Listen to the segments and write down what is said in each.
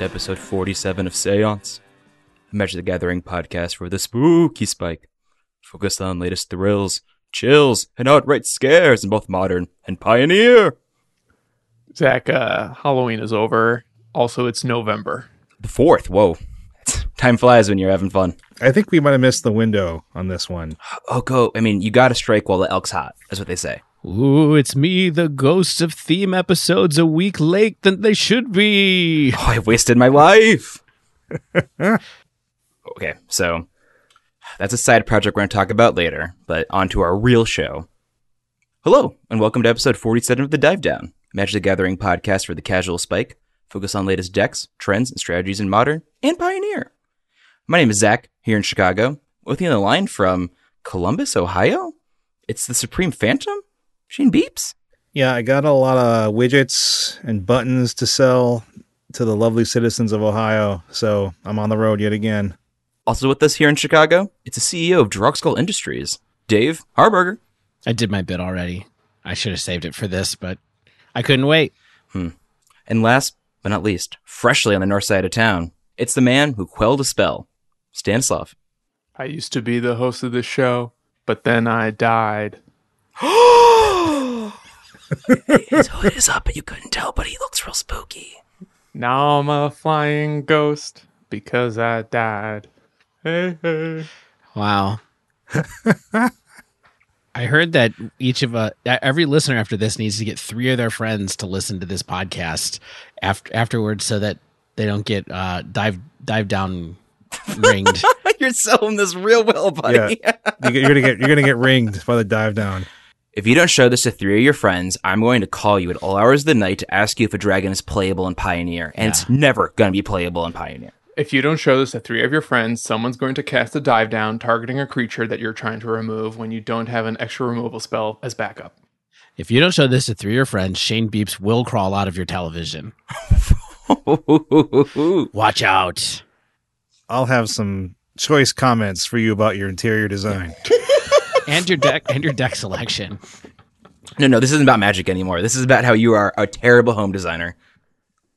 to episode 47 of Seance, a Magic the Gathering podcast for the spooky spike, focused on latest thrills, chills, and outright scares in both modern and pioneer. Zach, uh, Halloween is over. Also, it's November. The fourth, whoa. Time flies when you're having fun. I think we might have missed the window on this one. Oh, go. I mean, you gotta strike while the elk's hot. That's what they say. Ooh, it's me, the ghost of theme episodes a week late than they should be. Oh, I wasted my life. okay, so that's a side project we're going to talk about later, but on to our real show. Hello, and welcome to episode 47 of The Dive Down, Magic the Gathering podcast for the casual spike, focus on latest decks, trends, and strategies in Modern and Pioneer. My name is Zach, here in Chicago. With me on the line from Columbus, Ohio, it's the Supreme Phantom, Shane Beeps. Yeah, I got a lot of widgets and buttons to sell to the lovely citizens of Ohio, so I'm on the road yet again. Also with us here in Chicago, it's the CEO of Drugskull Industries, Dave Harburger. I did my bit already. I should have saved it for this, but I couldn't wait. Hmm. And last but not least, freshly on the north side of town, it's the man who quelled a spell, Stanislav. I used to be the host of this show, but then I died. His hood is up, but you couldn't tell, but he looks real spooky. Now I'm a flying ghost because I died. Hey, hey. Wow. I heard that each of uh, every listener after this needs to get three of their friends to listen to this podcast after afterwards, so that they don't get uh, dive dive down ringed. You're selling this real well, buddy. You- You're gonna get you're gonna get ringed by the dive down. If you don't show this to three of your friends, I'm going to call you at all hours of the night to ask you if a dragon is playable in Pioneer, and it's never going to be playable in Pioneer. If you don't show this to three of your friends, someone's going to cast a dive down targeting a creature that you're trying to remove when you don't have an extra removal spell as backup. if you don't show this to three of your friends, Shane Beeps will crawl out of your television. Watch out. I'll have some choice comments for you about your interior design. And your deck and your deck selection. no, no, this isn't about magic anymore. This is about how you are a terrible home designer.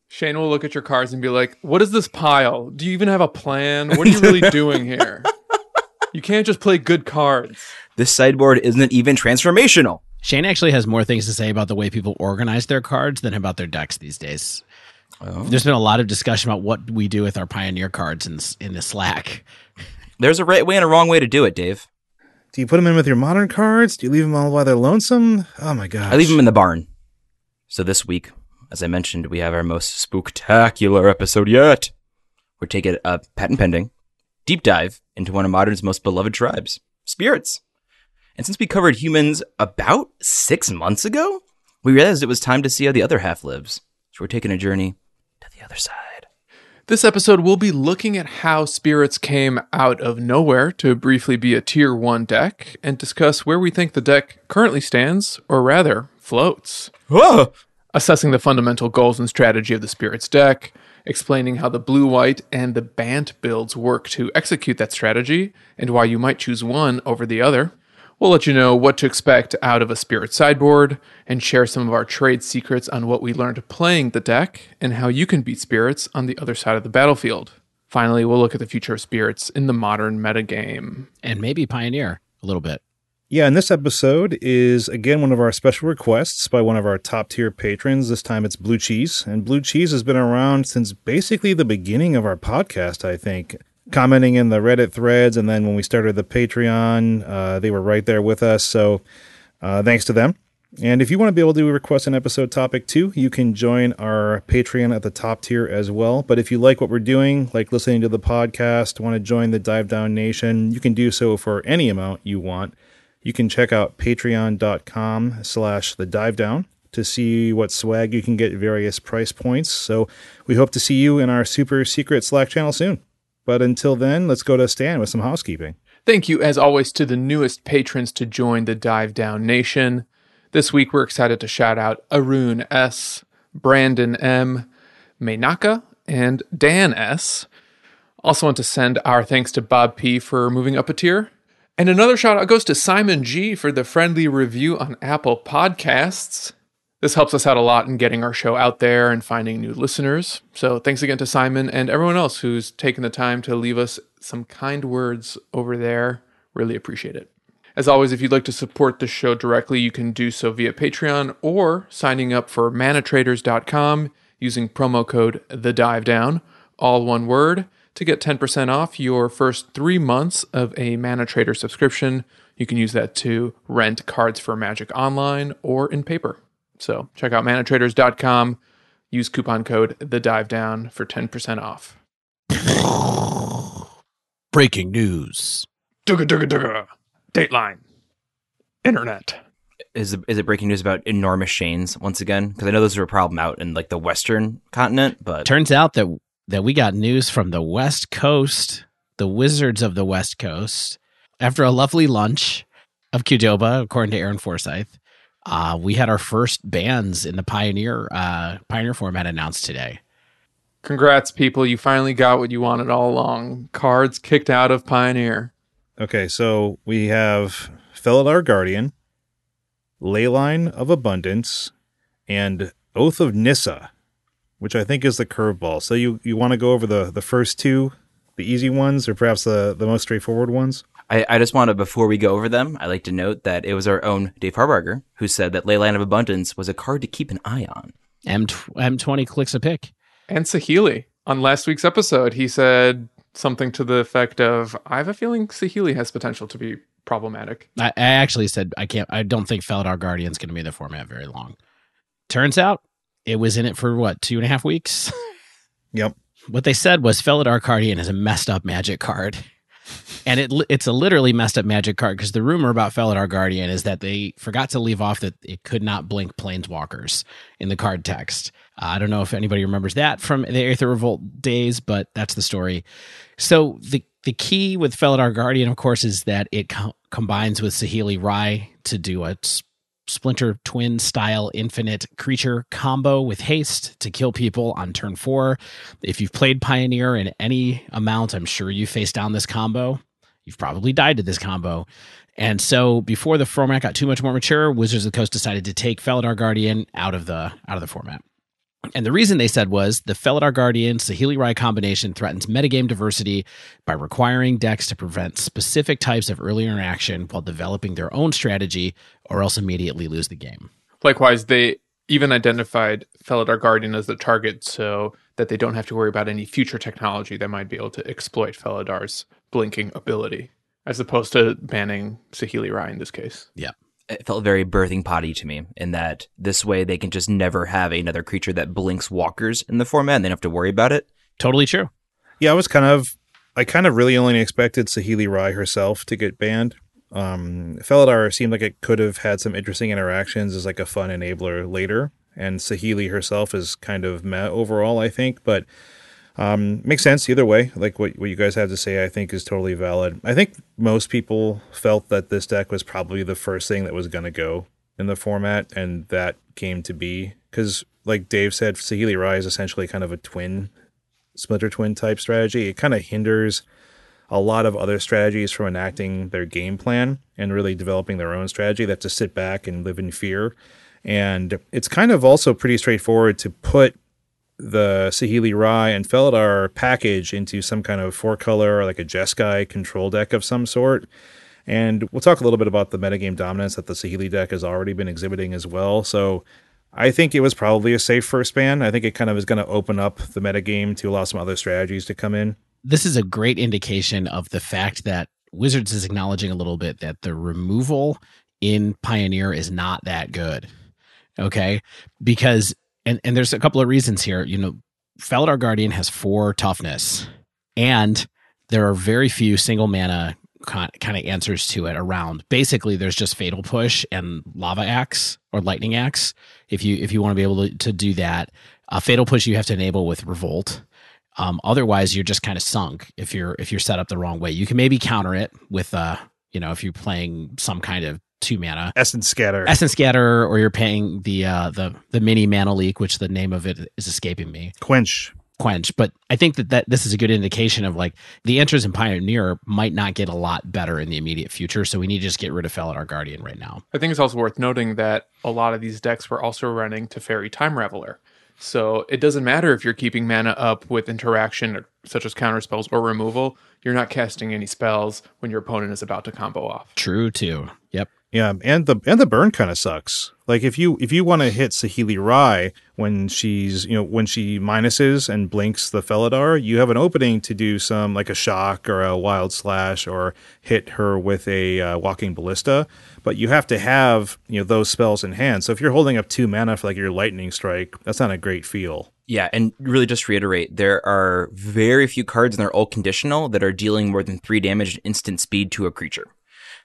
Shane will look at your cards and be like, What is this pile? Do you even have a plan? What are you really doing here? You can't just play good cards. This sideboard isn't even transformational. Shane actually has more things to say about the way people organize their cards than about their decks these days. Oh. There's been a lot of discussion about what we do with our Pioneer cards in in the Slack. There's a right way and a wrong way to do it, Dave. Do you put them in with your modern cards? Do you leave them all while they're lonesome? Oh my god! I leave them in the barn. So this week, as I mentioned, we have our most spectacular episode yet. We're taking a patent pending deep dive into one of modern's most beloved tribes, spirits. And since we covered humans about six months ago, we realized it was time to see how the other half lives. So we're taking a journey to the other side. This episode, we'll be looking at how spirits came out of nowhere to briefly be a tier 1 deck and discuss where we think the deck currently stands, or rather, floats. Whoa! Assessing the fundamental goals and strategy of the spirits deck, explaining how the blue white and the Bant builds work to execute that strategy, and why you might choose one over the other. We'll let you know what to expect out of a spirit sideboard and share some of our trade secrets on what we learned playing the deck and how you can beat spirits on the other side of the battlefield. Finally, we'll look at the future of spirits in the modern metagame. And maybe Pioneer a little bit. Yeah, and this episode is again one of our special requests by one of our top tier patrons. This time it's Blue Cheese. And Blue Cheese has been around since basically the beginning of our podcast, I think. Commenting in the Reddit threads, and then when we started the Patreon, uh, they were right there with us. So uh, thanks to them. And if you want to be able to request an episode topic too, you can join our Patreon at the top tier as well. But if you like what we're doing, like listening to the podcast, want to join the Dive Down Nation, you can do so for any amount you want. You can check out patreon.com slash the dive down to see what swag you can get at various price points. So we hope to see you in our super secret Slack channel soon. But until then, let's go to Stan with some housekeeping. Thank you, as always, to the newest patrons to join the Dive Down Nation. This week, we're excited to shout out Arun S., Brandon M., Mainaka, and Dan S. Also, want to send our thanks to Bob P. for moving up a tier. And another shout out goes to Simon G. for the friendly review on Apple Podcasts. This helps us out a lot in getting our show out there and finding new listeners. So thanks again to Simon and everyone else who's taken the time to leave us some kind words over there. Really appreciate it. As always, if you'd like to support the show directly, you can do so via Patreon or signing up for manatraders.com using promo code the dive down, all one word, to get 10% off your first three months of a Mana Trader subscription. You can use that to rent cards for Magic online or in paper. So check out manatraders.com. Use coupon code the dive down for 10% off. Breaking news. Dugga dugga dugga. Dateline. Internet. Is it, is it breaking news about enormous chains once again? Because I know those are a problem out in like the Western continent, but Turns out that that we got news from the West Coast, the Wizards of the West Coast. After a lovely lunch of Qdoba, according to Aaron Forsythe, uh, we had our first bans in the Pioneer uh, Pioneer format announced today. Congrats, people. You finally got what you wanted all along. Cards kicked out of Pioneer. Okay, so we have Felidar Guardian, Leyline of Abundance, and Oath of Nissa, which I think is the curveball. So you, you want to go over the, the first two, the easy ones, or perhaps the, the most straightforward ones? I, I just want to, before we go over them, I'd like to note that it was our own Dave Harbarger who said that Leyline of Abundance was a card to keep an eye on. M M20 clicks a pick. And Saheeli. On last week's episode, he said something to the effect of I have a feeling Saheeli has potential to be problematic. I, I actually said I can't. I don't think Felidar Guardian's going to be in the format very long. Turns out it was in it for what two and a half weeks. Yep. what they said was Felidar Guardian is a messed up magic card. And it it's a literally messed up magic card because the rumor about Felidar Guardian is that they forgot to leave off that it could not blink planeswalkers in the card text. Uh, I don't know if anybody remembers that from the Aether Revolt days, but that's the story. So the the key with Felidar Guardian, of course, is that it co- combines with Saheeli Rai to do a Splinter Twin style infinite creature combo with haste to kill people on turn four. If you've played Pioneer in any amount, I'm sure you faced down this combo. You've probably died to this combo. And so before the format got too much more mature, Wizards of the Coast decided to take Felidar Guardian out of the out of the format. And the reason they said was the Felidar Guardian Saheeli Rai combination threatens metagame diversity by requiring decks to prevent specific types of early interaction while developing their own strategy or else immediately lose the game. Likewise, they even identified Felidar Guardian as the target so that they don't have to worry about any future technology that might be able to exploit Felidar's blinking ability, as opposed to banning Saheeli Rai in this case. It felt very birthing potty to me in that this way they can just never have another creature that blinks walkers in the format and they don't have to worry about it. Totally true. Yeah, I was kind of, I kind of really only expected Saheeli Rai herself to get banned. Um, Felidar seemed like it could have had some interesting interactions as like a fun enabler later, and Saheeli herself is kind of meh overall, I think, but um, makes sense either way. Like what, what you guys have to say, I think is totally valid. I think most people felt that this deck was probably the first thing that was going to go in the format, and that came to be because, like Dave said, Saheeli Rai is essentially kind of a twin, splinter twin type strategy. It kind of hinders a lot of other strategies from enacting their game plan and really developing their own strategy. They have to sit back and live in fear. And it's kind of also pretty straightforward to put the Saheeli Rai and Felidar package into some kind of four color or like a Jeskai control deck of some sort. And we'll talk a little bit about the metagame dominance that the Saheeli deck has already been exhibiting as well. So I think it was probably a safe first ban. I think it kind of is going to open up the metagame to allow some other strategies to come in. This is a great indication of the fact that Wizards is acknowledging a little bit that the removal in Pioneer is not that good. Okay. Because, and, and there's a couple of reasons here. You know, Felidar Guardian has four toughness, and there are very few single mana kind of answers to it around. Basically, there's just Fatal Push and Lava Axe or Lightning Axe. If you if you want to be able to, to do that, uh, Fatal Push you have to enable with Revolt. Um, otherwise, you're just kind of sunk if you're if you're set up the wrong way. You can maybe counter it with uh, you know, if you're playing some kind of two mana Essence Scatter. Essence Scatter, or you're paying the uh the the mini mana leak, which the name of it is escaping me. Quench. quench. But I think that, that this is a good indication of like the enters in Pioneer might not get a lot better in the immediate future. So we need to just get rid of Felidar Guardian right now. I think it's also worth noting that a lot of these decks were also running Teferi Time Raveler. So it doesn't matter if you're keeping mana up with interaction such as counter spells or removal. You're not casting any spells when your opponent is about to combo off. True too. Yep. Yeah, and the and the burn kind of sucks. Like if you if you want to hit Saheeli Rai when she's you know when she minuses and blinks the Felidar, you have an opening to do some like a shock or a wild slash or hit her with a uh, walking ballista. But you have to have you know those spells in hand. So if you're holding up two mana for like your lightning strike, that's not a great feel. Yeah, and really just reiterate, there are very few cards, and they're all conditional, that are dealing more than three damage instant speed to a creature.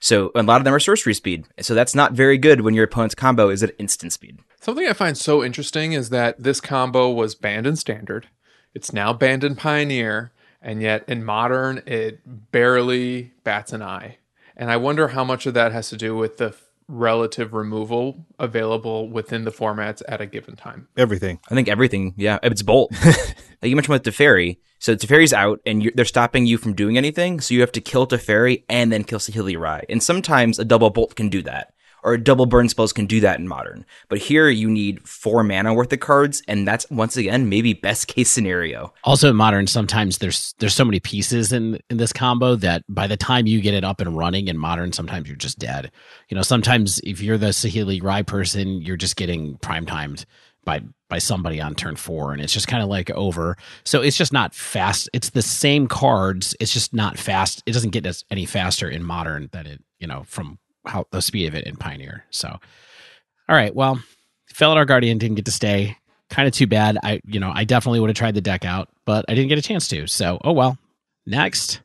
So a lot of them are sorcery speed. So that's not very good when your opponent's combo is at instant speed. Something I find so interesting is that this combo was banned in standard. It's now banned in Pioneer, and yet in modern it barely bats an eye. And I wonder how much of that has to do with the relative removal available within the formats at a given time. Everything. I think everything, yeah, it's bolt. like you mentioned with Teferi, so Teferi's out and they're stopping you from doing anything, so you have to kill Teferi and then kill Saheeli Rai. And sometimes a double bolt can do that, or a double burn spells can do that in modern. But here you need four mana worth of cards, and that's once again maybe best case scenario. Also in modern, sometimes there's there's so many pieces in in this combo that by the time you get it up and running in modern, sometimes you're just dead. You know, sometimes if you're the Saheeli Rai person, you're just getting prime timed by by somebody on turn four and it's just kind of like over so it's just not fast it's the same cards it's just not fast it doesn't get any faster in modern than it you know from how the speed of it in pioneer so all right well Felidar Guardian didn't get to stay kind of too bad i you know i definitely would have tried the deck out but i didn't get a chance to so oh well next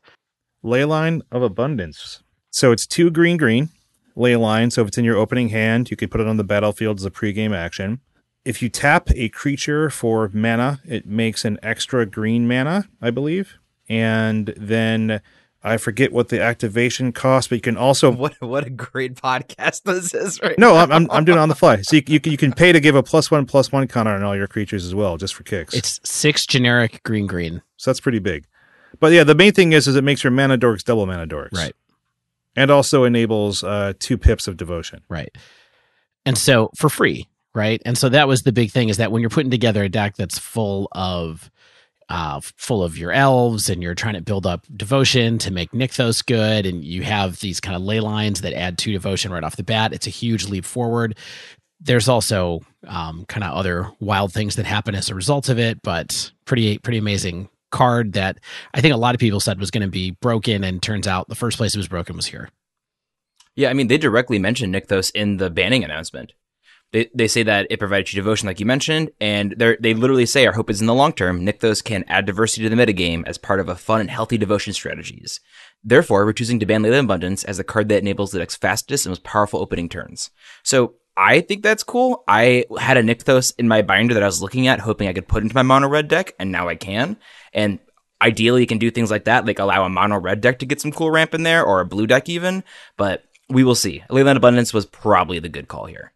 Leyline of Abundance. So it's two green green. Leyline. So if it's in your opening hand, you could put it on the battlefield as a pregame action. If you tap a creature for mana, it makes an extra green mana, I believe. And then I forget what the activation cost, but you can also What what a great podcast this is right no, I'm, I'm I'm doing it on the fly. So you, you can you can pay to give a plus one plus one counter on all your creatures as well, just for kicks. it's six generic green green so that's pretty big. But yeah, the main thing is is it makes your mana dorks double mana dorks, right And also enables uh, two pips of devotion. Right. And so for free, right? And so that was the big thing is that when you're putting together a deck that's full of uh full of your elves and you're trying to build up devotion to make Nykthos good and you have these kind of ley lines that add two devotion right off the bat, it's a huge leap forward. There's also um, kind of other wild things that happen as a result of it, but pretty pretty amazing card that I think a lot of people said was going to be broken and turns out the first place it was broken was here. Yeah, I mean, they directly mentioned Nykthos in the banning announcement. They, they say that it provides you devotion, like you mentioned, and they literally say our hope is in the long term, Nykthos can add diversity to the metagame as part of a fun and healthy devotion strategies. Therefore, we're choosing to ban Leyline Abundance as the card that enables the deck's fastest and most powerful opening turns. So I think that's cool. I had a Nykthos in my binder that I was looking at, hoping I could put into my mono red deck, and now I can. And ideally, you can do things like that, like allow a mono red deck to get some cool ramp in there, or a blue deck even. But we will see. Leyline Abundance was probably the good call here.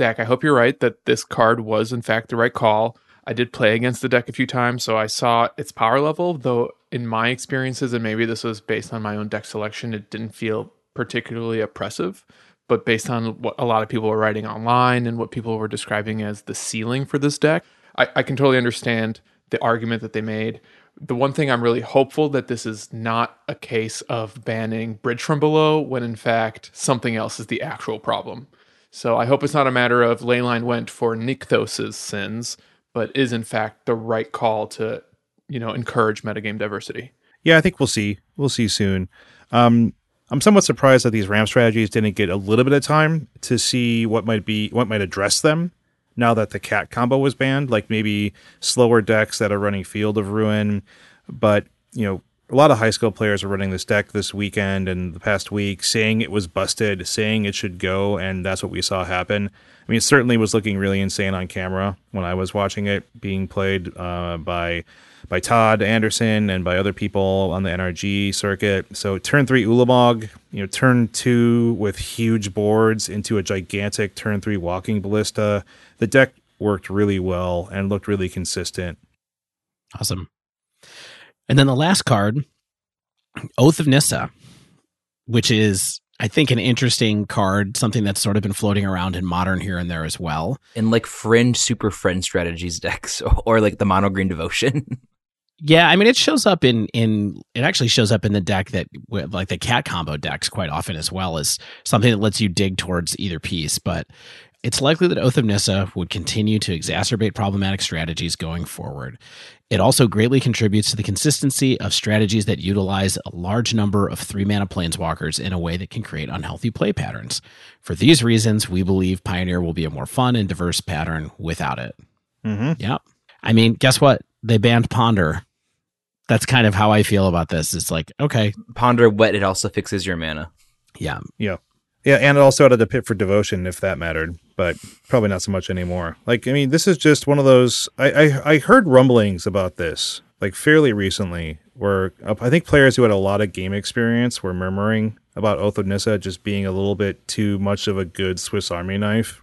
Zach, I hope you're right that this card was in fact the right call. I did play against the deck a few times, so I saw its power level, though in my experiences, and maybe this was based on my own deck selection, it didn't feel particularly oppressive. But based on what a lot of people were writing online and what people were describing as the ceiling for this deck, I, I can totally understand the argument that they made. The one thing I'm really hopeful that this is not a case of banning Bridge from Below when in fact something else is the actual problem. So I hope it's not a matter of Leyline went for Nykthos' sins, but is in fact the right call to, you know, encourage metagame diversity. Yeah, I think we'll see. We'll see soon. Um, I'm somewhat surprised that these RAM strategies didn't get a little bit of time to see what might be what might address them now that the cat combo was banned, like maybe slower decks that are running Field of Ruin. But, you know, a lot of high school players are running this deck this weekend and the past week, saying it was busted, saying it should go, and that's what we saw happen. I mean, it certainly was looking really insane on camera when I was watching it being played uh, by by Todd Anderson and by other people on the NRG circuit. So turn three Ulamog, you know, turn two with huge boards into a gigantic turn three walking ballista. The deck worked really well and looked really consistent. Awesome. And then the last card, Oath of Nissa, which is I think an interesting card, something that's sort of been floating around in modern here and there as well. In like fringe super friend strategies decks or like the mono green devotion. Yeah, I mean it shows up in in it actually shows up in the deck that like the cat combo decks quite often as well as something that lets you dig towards either piece, but it's likely that Oath of Nissa would continue to exacerbate problematic strategies going forward. It also greatly contributes to the consistency of strategies that utilize a large number of three mana planeswalkers in a way that can create unhealthy play patterns. For these reasons, we believe Pioneer will be a more fun and diverse pattern without it. Mm-hmm. Yep. I mean, guess what? They banned Ponder. That's kind of how I feel about this. It's like, okay. Ponder what it also fixes your mana. Yeah. Yeah. Yeah, and it also added a pit for devotion if that mattered, but probably not so much anymore. Like, I mean, this is just one of those. I I, I heard rumblings about this like fairly recently, where uh, I think players who had a lot of game experience were murmuring about Oath of Nissa just being a little bit too much of a good Swiss Army knife.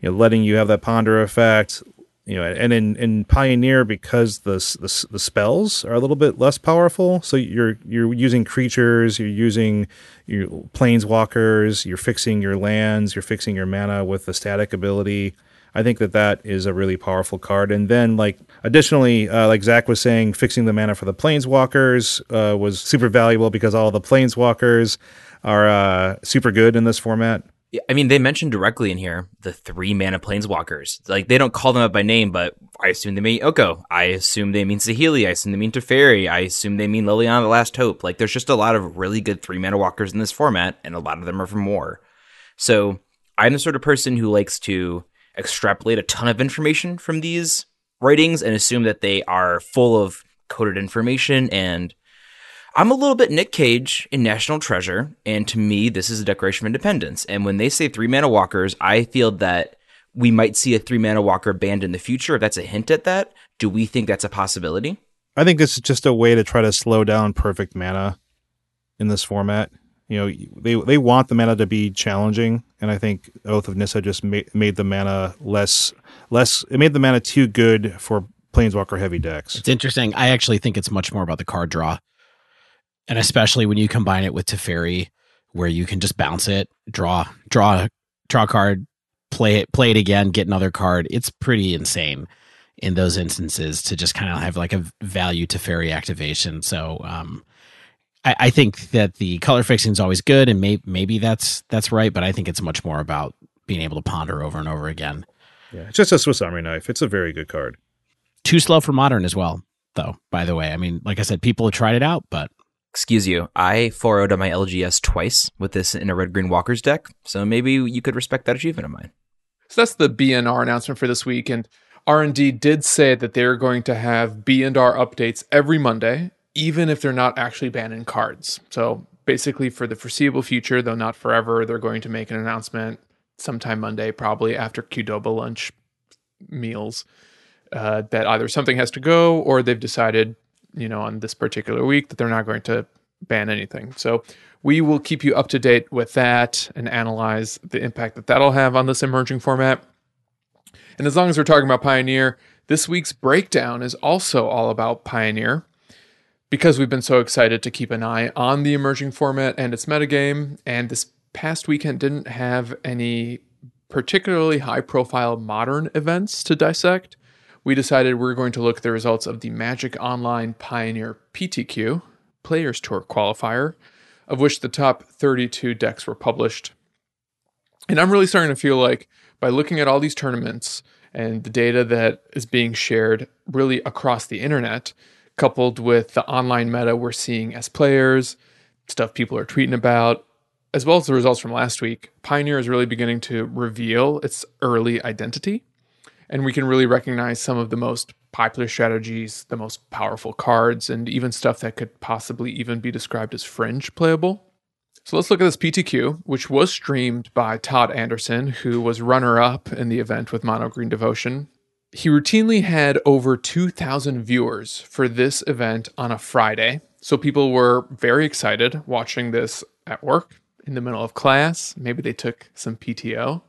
You know, letting you have that ponder effect, you know, and in, in Pioneer because the, the the spells are a little bit less powerful, so you're you're using creatures, you're using your planeswalkers, you're fixing your lands, you're fixing your mana with the static ability. I think that that is a really powerful card. And then, like additionally, uh, like Zach was saying, fixing the mana for the planeswalkers uh, was super valuable because all the planeswalkers are uh, super good in this format. I mean, they mentioned directly in here the three mana planeswalkers. Like they don't call them up by name, but I assume they mean Oko. I assume they mean Saheeli. I assume they mean Teferi. I assume they mean Liliana the Last Hope. Like there's just a lot of really good three mana walkers in this format, and a lot of them are from War. So I'm the sort of person who likes to extrapolate a ton of information from these writings and assume that they are full of coded information and I'm a little bit Nick Cage in National Treasure, and to me, this is a Declaration of Independence. And when they say three mana walkers, I feel that we might see a three mana walker banned in the future. If that's a hint at that, do we think that's a possibility? I think this is just a way to try to slow down perfect mana in this format. You know, they they want the mana to be challenging, and I think Oath of Nissa just made, made the mana less less. It made the mana too good for Planeswalker heavy decks. It's interesting. I actually think it's much more about the card draw and especially when you combine it with Teferi, where you can just bounce it, draw, draw, draw a card, play it, play it again, get another card. It's pretty insane in those instances to just kind of have like a value Teferi activation. So, um, I, I think that the color fixing is always good, and may, maybe that's that's right, but I think it's much more about being able to ponder over and over again. Yeah, it's just a Swiss Army knife. It's a very good card. Too slow for modern as well, though. By the way, I mean, like I said, people have tried it out, but excuse you, I 4 0 on my LGS twice with this in a red green walkers deck, so maybe you could respect that achievement of mine. So that's the B&R announcement for this week, and R&D did say that they're going to have B&R updates every Monday, even if they're not actually banning cards. So basically, for the foreseeable future, though not forever, they're going to make an announcement sometime Monday, probably after Qdoba lunch meals, uh, that either something has to go or they've decided you know, on this particular week that they're not going to ban anything. So we will keep you up to date with that and analyze the impact that that'll have on this emerging format. And as long as we're talking about Pioneer, this week's breakdown is also all about Pioneer because we've been so excited to keep an eye on the emerging format and its metagame. And this past weekend didn't have any particularly high profile modern events to dissect we decided we are going to look at the results of the Magic Online Pioneer PTQ Players Tour qualifier, of which the top 32 decks were published. And I'm really starting to feel like by looking at all these tournaments and the data that is being shared really across the internet, coupled with the online meta we're seeing as players, stuff people are tweeting about, as well as the results from last week, Pioneer is really beginning to reveal its early identity and we can really recognize some of the most popular strategies, the most powerful cards, and even stuff that could possibly even be described as fringe playable. So let's look at this PTQ, which was streamed by Todd Anderson, who was runner up in the event with Mono Green Devotion. He routinely had over 2,000 viewers for this event on a Friday. So people were very excited watching this at work in the middle of class. Maybe they took some PTO.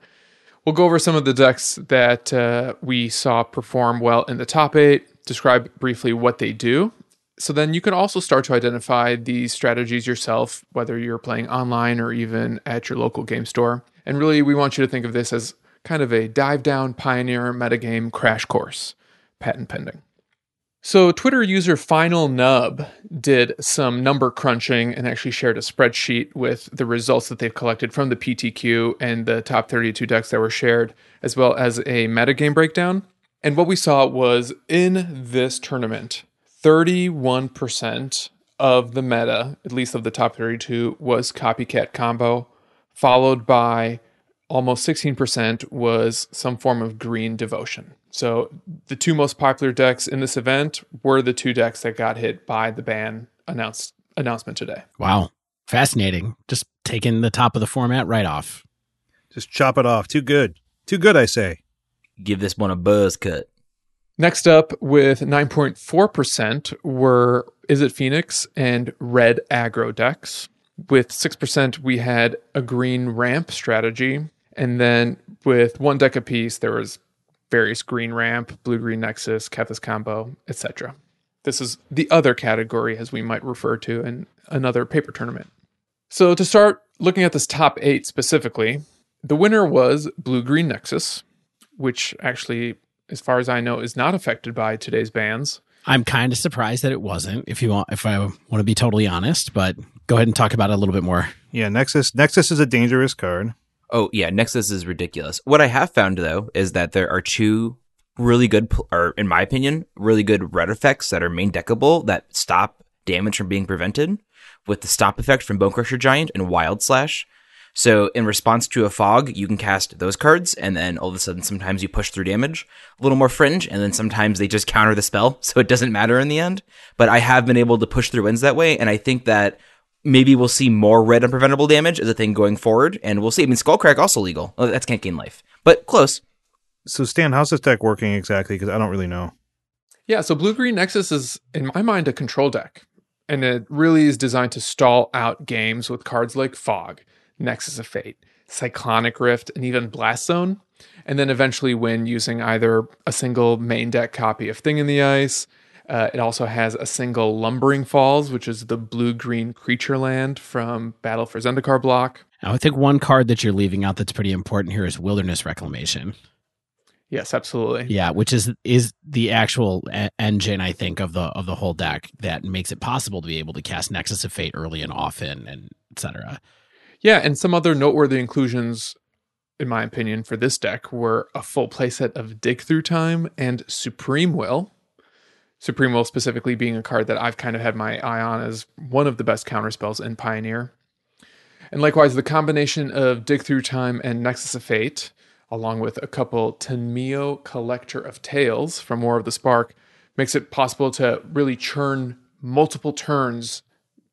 We'll go over some of the decks that uh, we saw perform well in the top eight, describe briefly what they do. So then you can also start to identify these strategies yourself, whether you're playing online or even at your local game store. And really, we want you to think of this as kind of a dive down pioneer metagame crash course, patent pending. So, Twitter user Final Nub did some number crunching and actually shared a spreadsheet with the results that they've collected from the PTQ and the top 32 decks that were shared, as well as a metagame breakdown. And what we saw was in this tournament, 31% of the meta, at least of the top 32, was copycat combo, followed by almost 16% was some form of green devotion. So the two most popular decks in this event were the two decks that got hit by the ban announced announcement today. Wow. Fascinating. Just taking the top of the format right off. Just chop it off. Too good. Too good, I say. Give this one a buzz cut. Next up with 9.4% were Izzet Phoenix and Red Aggro decks. With 6%, we had a green ramp strategy. And then with one deck apiece, there was various green ramp, blue green nexus, Kethis combo, etc. This is the other category, as we might refer to in another paper tournament. So to start looking at this top eight specifically, the winner was blue green nexus, which actually, as far as I know, is not affected by today's bans. I'm kind of surprised that it wasn't. If you want, if I want to be totally honest, but go ahead and talk about it a little bit more. Yeah, Nexus. Nexus is a dangerous card. Oh yeah, Nexus is ridiculous. What I have found though is that there are two really good, or in my opinion, really good red effects that are main deckable that stop damage from being prevented, with the stop effect from Bonecrusher Giant and Wild Slash. So in response to a fog, you can cast those cards, and then all of a sudden, sometimes you push through damage, a little more fringe, and then sometimes they just counter the spell, so it doesn't matter in the end. But I have been able to push through wins that way, and I think that maybe we'll see more red unpreventable damage as a thing going forward, and we'll see. I mean, Skullcrack also legal. Oh, that's can't gain life, but close. So Stan, how's this deck working exactly? Because I don't really know. Yeah, so blue green nexus is, in my mind, a control deck, and it really is designed to stall out games with cards like Fog, Nexus of Fate, Cyclonic Rift, and even Blast Zone, and then eventually win using either a single main deck copy of Thing in the Ice uh, it also has a single Lumbering Falls, which is the blue green creature land from Battle for Zendikar block. I think one card that you're leaving out that's pretty important here is Wilderness Reclamation. Yes, absolutely. Yeah, which is is the actual e- engine I think of the of the whole deck that makes it possible to be able to cast Nexus of Fate early and often and etc. Yeah, and some other noteworthy inclusions in my opinion for this deck were a full playset of Dig Through Time and Supreme Will, Supreme Will specifically being a card that I've kind of had my eye on as one of the best counterspells in Pioneer. And likewise, the combination of Dig Through Time and Nexus of Fate, along with a couple Tamiyo Collector of Tales from War of the Spark, makes it possible to really churn multiple turns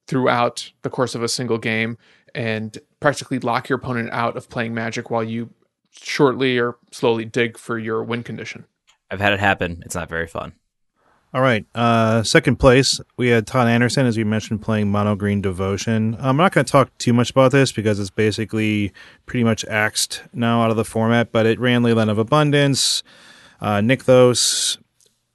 throughout the course of a single game and practically lock your opponent out of playing Magic while you shortly or slowly dig for your win condition. I've had it happen. It's not very fun. All right. Uh, second place, we had Todd Anderson, as we mentioned, playing Mono Green Devotion. I'm not going to talk too much about this because it's basically pretty much axed now out of the format, but it ran Leyline of Abundance, uh, Nykthos,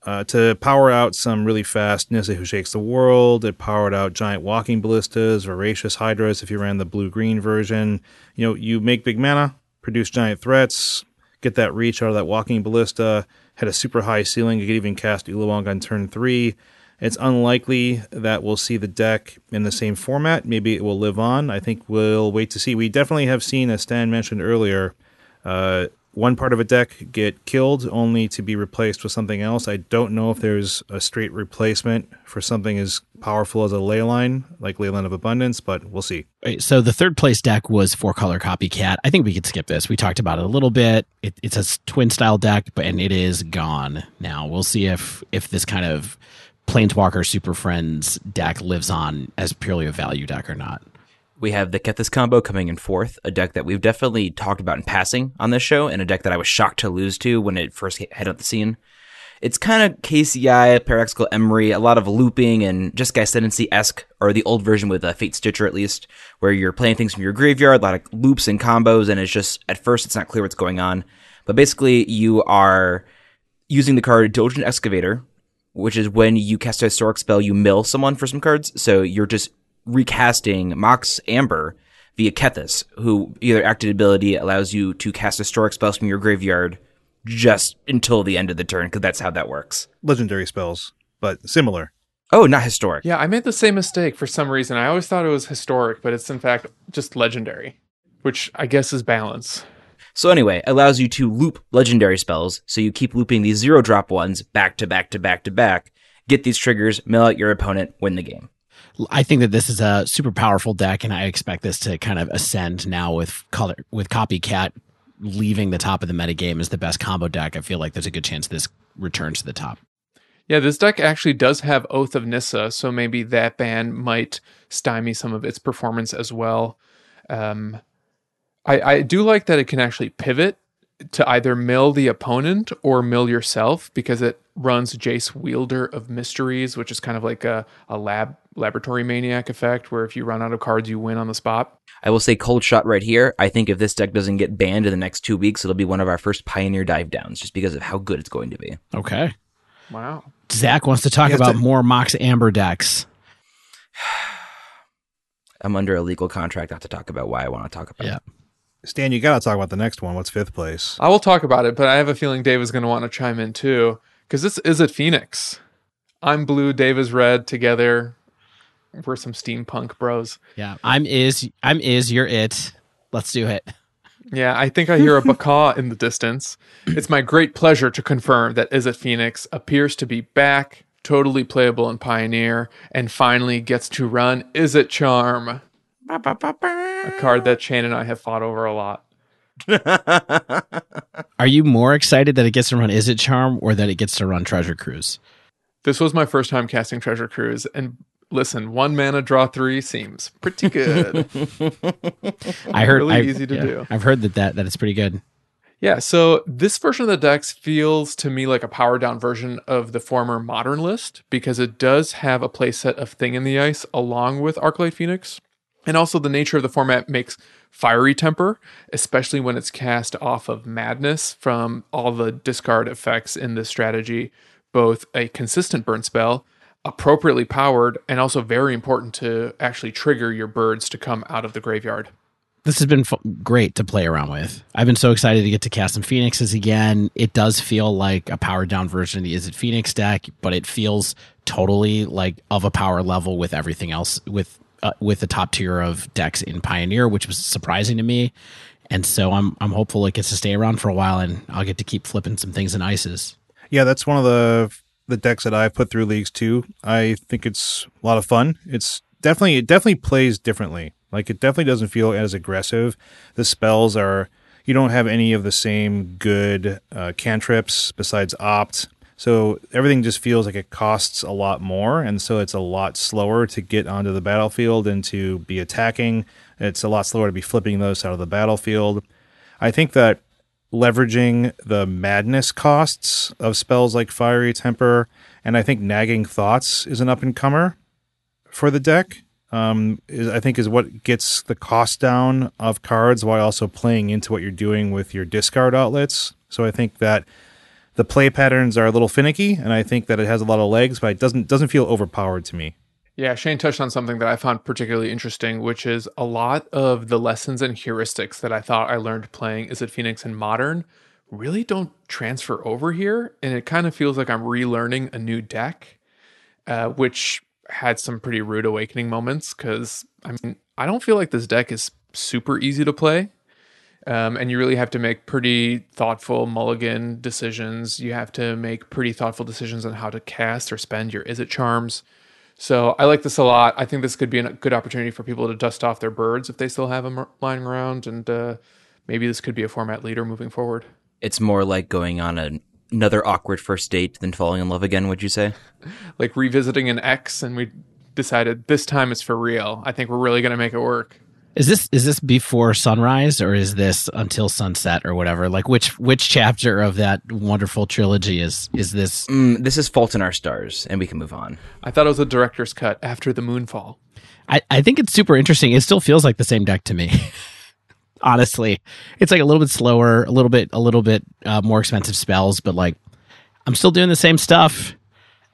uh, to power out some really fast Nissa Who Shakes the World. It powered out Giant Walking Ballistas, Voracious Hydras if you ran the blue green version. You know, you make big mana, produce giant threats, get that reach out of that Walking Ballista had a super high ceiling. You could even cast Ulamog on turn three. It's unlikely that we'll see the deck in the same format. Maybe it will live on. I think we'll wait to see. We definitely have seen, as Stan mentioned earlier, uh, one part of a deck get killed only to be replaced with something else. I don't know if there's a straight replacement for something as powerful as a leyline, like Leyline of Abundance, but we'll see. So the third place deck was four color copycat. I think we could skip this. We talked about it a little bit. It, it's a twin style deck, but and it is gone now. We'll see if if this kind of Planeswalker Super Friends deck lives on as purely a value deck or not. We have the Kethis combo coming in fourth, a deck that we've definitely talked about in passing on this show, and a deck that I was shocked to lose to when it first hit up the scene. It's kind of KCI, Paradoxical Emry, a lot of looping and Jeskai Ascendancy esque, or the old version with a Fate Stitcher at least, where you're playing things from your graveyard, a lot of loops and combos, and it's just, at first, it's not clear what's going on. But basically, you are using the card Diligent Excavator, which is when you cast a historic spell, you mill someone for some cards. So you're just recasting Mox Amber via Kethis, who either acted ability allows you to cast historic spells from your graveyard just until the end of the turn, because that's how that works. Legendary spells, but similar. Oh, not historic. Yeah, I made the same mistake for some reason. I always thought it was historic, but it's in fact just legendary, which I guess is balance. So anyway, allows you to loop legendary spells, so you keep looping these zero drop ones back to back to back to back, get these triggers, mill out your opponent, win the game. I think that this is a super powerful deck, and I expect this to kind of ascend now with color with copycat leaving the top of the metagame as the best combo deck. I feel like there's a good chance this returns to the top. Yeah, this deck actually does have Oath of Nissa, so maybe that ban might stymie some of its performance as well. Um, I, I do like that it can actually pivot to either mill the opponent or mill yourself because it runs Jace Wielder of Mysteries, which is kind of like a, a lab laboratory maniac effect where if you run out of cards, you win on the spot. I will say cold shot right here. I think if this deck doesn't get banned in the next two weeks, it'll be one of our first pioneer dive downs just because of how good it's going to be. Okay. Wow. Zach wants to talk about to- more Mox Amber decks. I'm under a legal contract not to talk about why I want to talk about Yeah. it. Stan, you got to talk about the next one. What's fifth place? I will talk about it, but I have a feeling Dave is going to want to chime in too because this is at Phoenix. I'm blue, Dave is red. Together, we're some steampunk bros. Yeah. I'm is I'm is you're it. Let's do it. Yeah, I think I hear a baka in the distance. It's my great pleasure to confirm that Izzet Phoenix appears to be back, totally playable in Pioneer, and finally gets to run Izzet Charm, a card that Shane and I have fought over a lot. Are you more excited that it gets to run Izzet Charm or that it gets to run Treasure Cruise? This was my first time casting Treasure Cruise, and listen, one mana draw three seems pretty good. I heard Really I- easy to yeah, do. I've heard that, that that it's pretty good. Yeah, so this version of the decks feels to me like a powered down version of the former modern list because it does have a playset of Thing in the Ice along with Arclight Phoenix. And also the nature of the format makes fiery temper, especially when it's cast off of madness from all the discard effects in this strategy, both a consistent burn spell, appropriately powered, and also very important to actually trigger your birds to come out of the graveyard. This has been fu- great to play around with. I've been so excited to get to cast some Phoenixes again. It does feel like a powered down version of the Izzet Phoenix deck, but it feels totally like of a power level with everything else with uh, with the top tier of decks in Pioneer, which was surprising to me. And so I'm I'm hopeful it gets to stay around for a while, and I'll get to keep flipping some things in ices. Yeah, that's one of the the decks that I've put through leagues too. I think it's a lot of fun. It's definitely it definitely plays differently. Like it definitely doesn't feel as aggressive. The spells are you don't have any of the same good uh, cantrips besides opt. So everything just feels like it costs a lot more, and so it's a lot slower to get onto the battlefield and to be attacking. It's a lot slower to be flipping those out of the battlefield. I think that leveraging the madness costs of spells like Fiery Temper and I think Nagging Thoughts is an up and comer for the deck. Um, is I think is what gets the cost down of cards while also playing into what you're doing with your discard outlets. So I think that the play patterns are a little finicky, and I think that it has a lot of legs, but it doesn't doesn't feel overpowered to me. Yeah, Shane touched on something that I found particularly interesting, which is a lot of the lessons and heuristics that I thought I learned playing Izzet Phoenix and Modern really don't transfer over here. And it kind of feels like I'm relearning a new deck, uh, which had some pretty rude awakening moments because I mean, I don't feel like this deck is super easy to play. Um, and you really have to make pretty thoughtful mulligan decisions. You have to make pretty thoughtful decisions on how to cast or spend your Izzet charms. So I like this a lot. I think this could be a good opportunity for people to dust off their birds if they still have them lying around, and uh, maybe this could be a format leader moving forward. It's more like going on a, another awkward first date than falling in love again, would you say? Like revisiting an ex, and we decided this time it's for real. I think we're really going to make it work. Is this is this before sunrise or is this until sunset or whatever? Like which which chapter of that wonderful trilogy is is this? Mm, this is Fault in Our Stars, and we can move on. I thought it was a director's cut after the moonfall. I, I think it's super interesting. It still feels like the same deck to me. Honestly, it's like a little bit slower, a little bit a little bit uh, more expensive spells, but like I'm still doing the same stuff.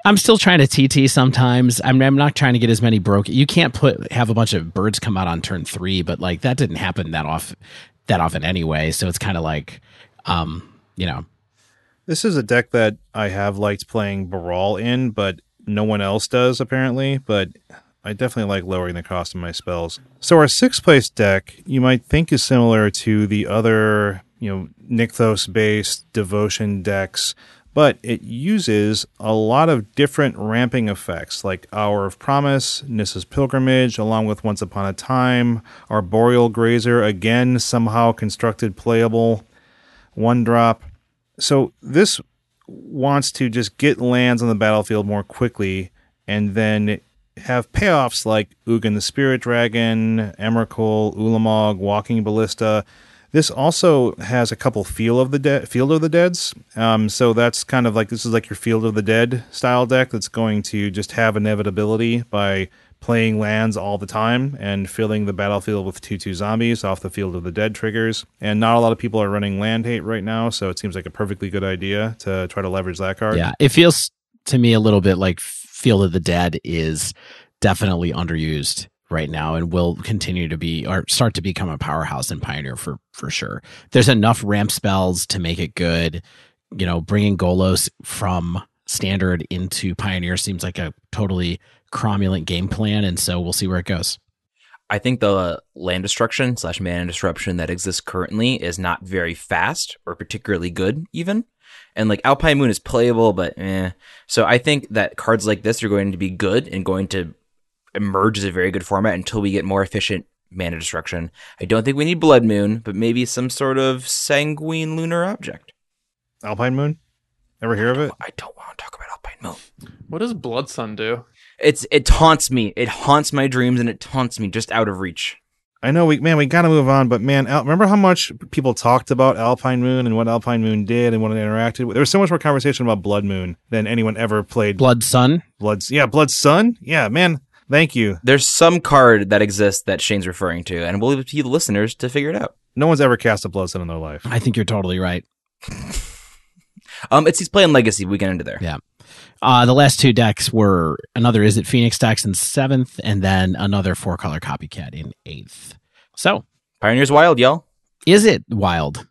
I'm still trying to TT sometimes. I'm, I'm not trying to get as many broken. You can't put have a bunch of birds come out on turn three, but like that didn't happen that off that often anyway. So it's kind of like, um, you know, This is a deck that I have liked playing Baral in, but no one else does apparently. But I definitely like lowering the cost of my spells. So our sixth place deck, you might think is similar to the other, you know, Nykthos based devotion decks, but it uses a lot of different ramping effects like Hour of Promise, Nissa's Pilgrimage, along with Once Upon a Time, Arboreal Grazer, again somehow constructed playable, one drop. So this wants to just get lands on the battlefield more quickly and then have payoffs like Ugin the Spirit Dragon, Emrakul, Ulamog, Walking Ballista. This also has a couple Field of the Dead, Field of the Deads. Um, so that's kind of like this is like your Field of the Dead style deck that's going to just have inevitability by playing lands all the time and filling the battlefield with 2 2 zombies off the Field of the Dead triggers. And not a lot of people are running land hate right now, so it seems like a perfectly good idea to try to leverage that card. yeah, it feels to me a little bit like Field of the Dead is definitely underused right now and will continue to be or start to become a powerhouse and Pioneer for for sure. There's enough ramp spells to make it good. You know, bringing Golos from standard into Pioneer seems like a totally cromulent game plan, and so we'll see where it goes. I think the land destruction slash mana disruption that exists currently is not very fast or particularly good, even. And like Alpine Moon is playable, but eh. So I think that cards like this are going to be good and going to emerge as a very good format until we get more efficient mana destruction. I don't think we need Blood Moon, but maybe some sort of sanguine lunar object. Alpine Moon? Ever hear of it? I don't want to talk about Alpine Moon. What does Blood Sun do? It's it haunts me. It haunts my dreams and it taunts me just out of reach. I know we man, we gotta move on, but man, Al- remember how much people talked about Alpine Moon and what Alpine Moon did and what it interacted with? There was so much more conversation about Blood Moon than anyone ever played Blood Sun. Blood's yeah, Blood Sun? Yeah, man. Thank you. There's some card that exists that Shane's referring to, and we'll leave it to you, the listeners, to figure it out. No one's ever cast a Blood Sun in their life. I think you're totally right. Um, it's he's playing Legacy. We get into there. Yeah. Uh, the last two decks were another Izzet Phoenix decks in seventh, and then another four color copycat in eighth. So, Pioneers Wild, y'all. is it wild?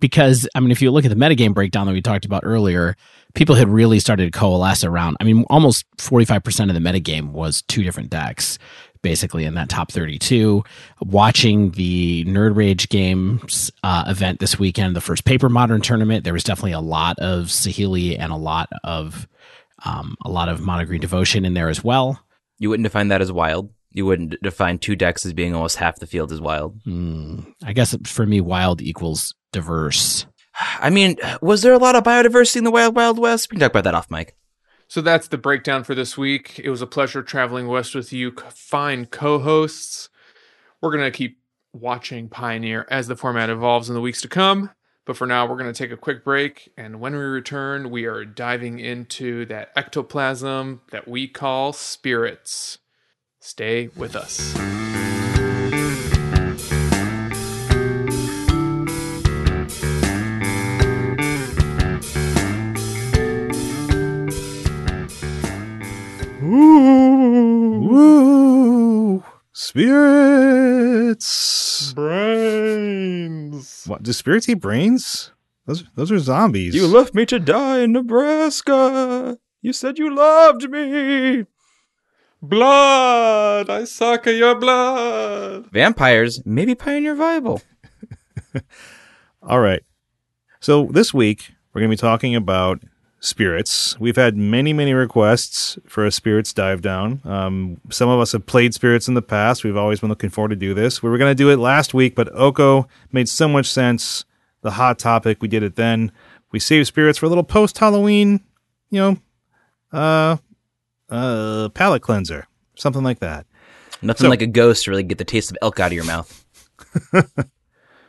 Because, I mean, if you look at the metagame breakdown that we talked about earlier, people had really started to coalesce around. I mean, almost 45% of the metagame was two different decks, basically, in that top 32. Watching the Nerd Rage Games uh, event this weekend, the first Paper Modern tournament, there was definitely a lot of Saheeli and a lot of. Um, a lot of mono green devotion in there as well. You wouldn't define that as wild. You wouldn't define two decks as being almost half the field as wild. Hmm. I guess for me, wild equals diverse. I mean, was there a lot of biodiversity in the Wild Wild West? We can talk about that off mic. So that's the breakdown for this week. It was a pleasure traveling west with you, fine co hosts. We're going to keep watching Pioneer as the format evolves in the weeks to come. But for now, we're going to take a quick break. And when we return, we are diving into that ectoplasm that we call spirits. Stay with us. Woo! Spirits. Brains. What, do spirits eat brains? Those those are zombies. You left me to die in Nebraska. You said you loved me. Blood! I suck at your blood! Vampires, maybe Pioneer viable. All right. So this week we're going to be talking about spirits. We've had many, many requests for a spirits dive down. Um, some of us have played spirits in the past. We've always been looking forward to do this. We were going to do it last week, but Oko made so much sense. The hot topic. We did it then. We saved spirits for a little post Halloween, you know, uh, uh, palate cleanser, something like that. Nothing So- like a ghost to really get the taste of elk out of your mouth.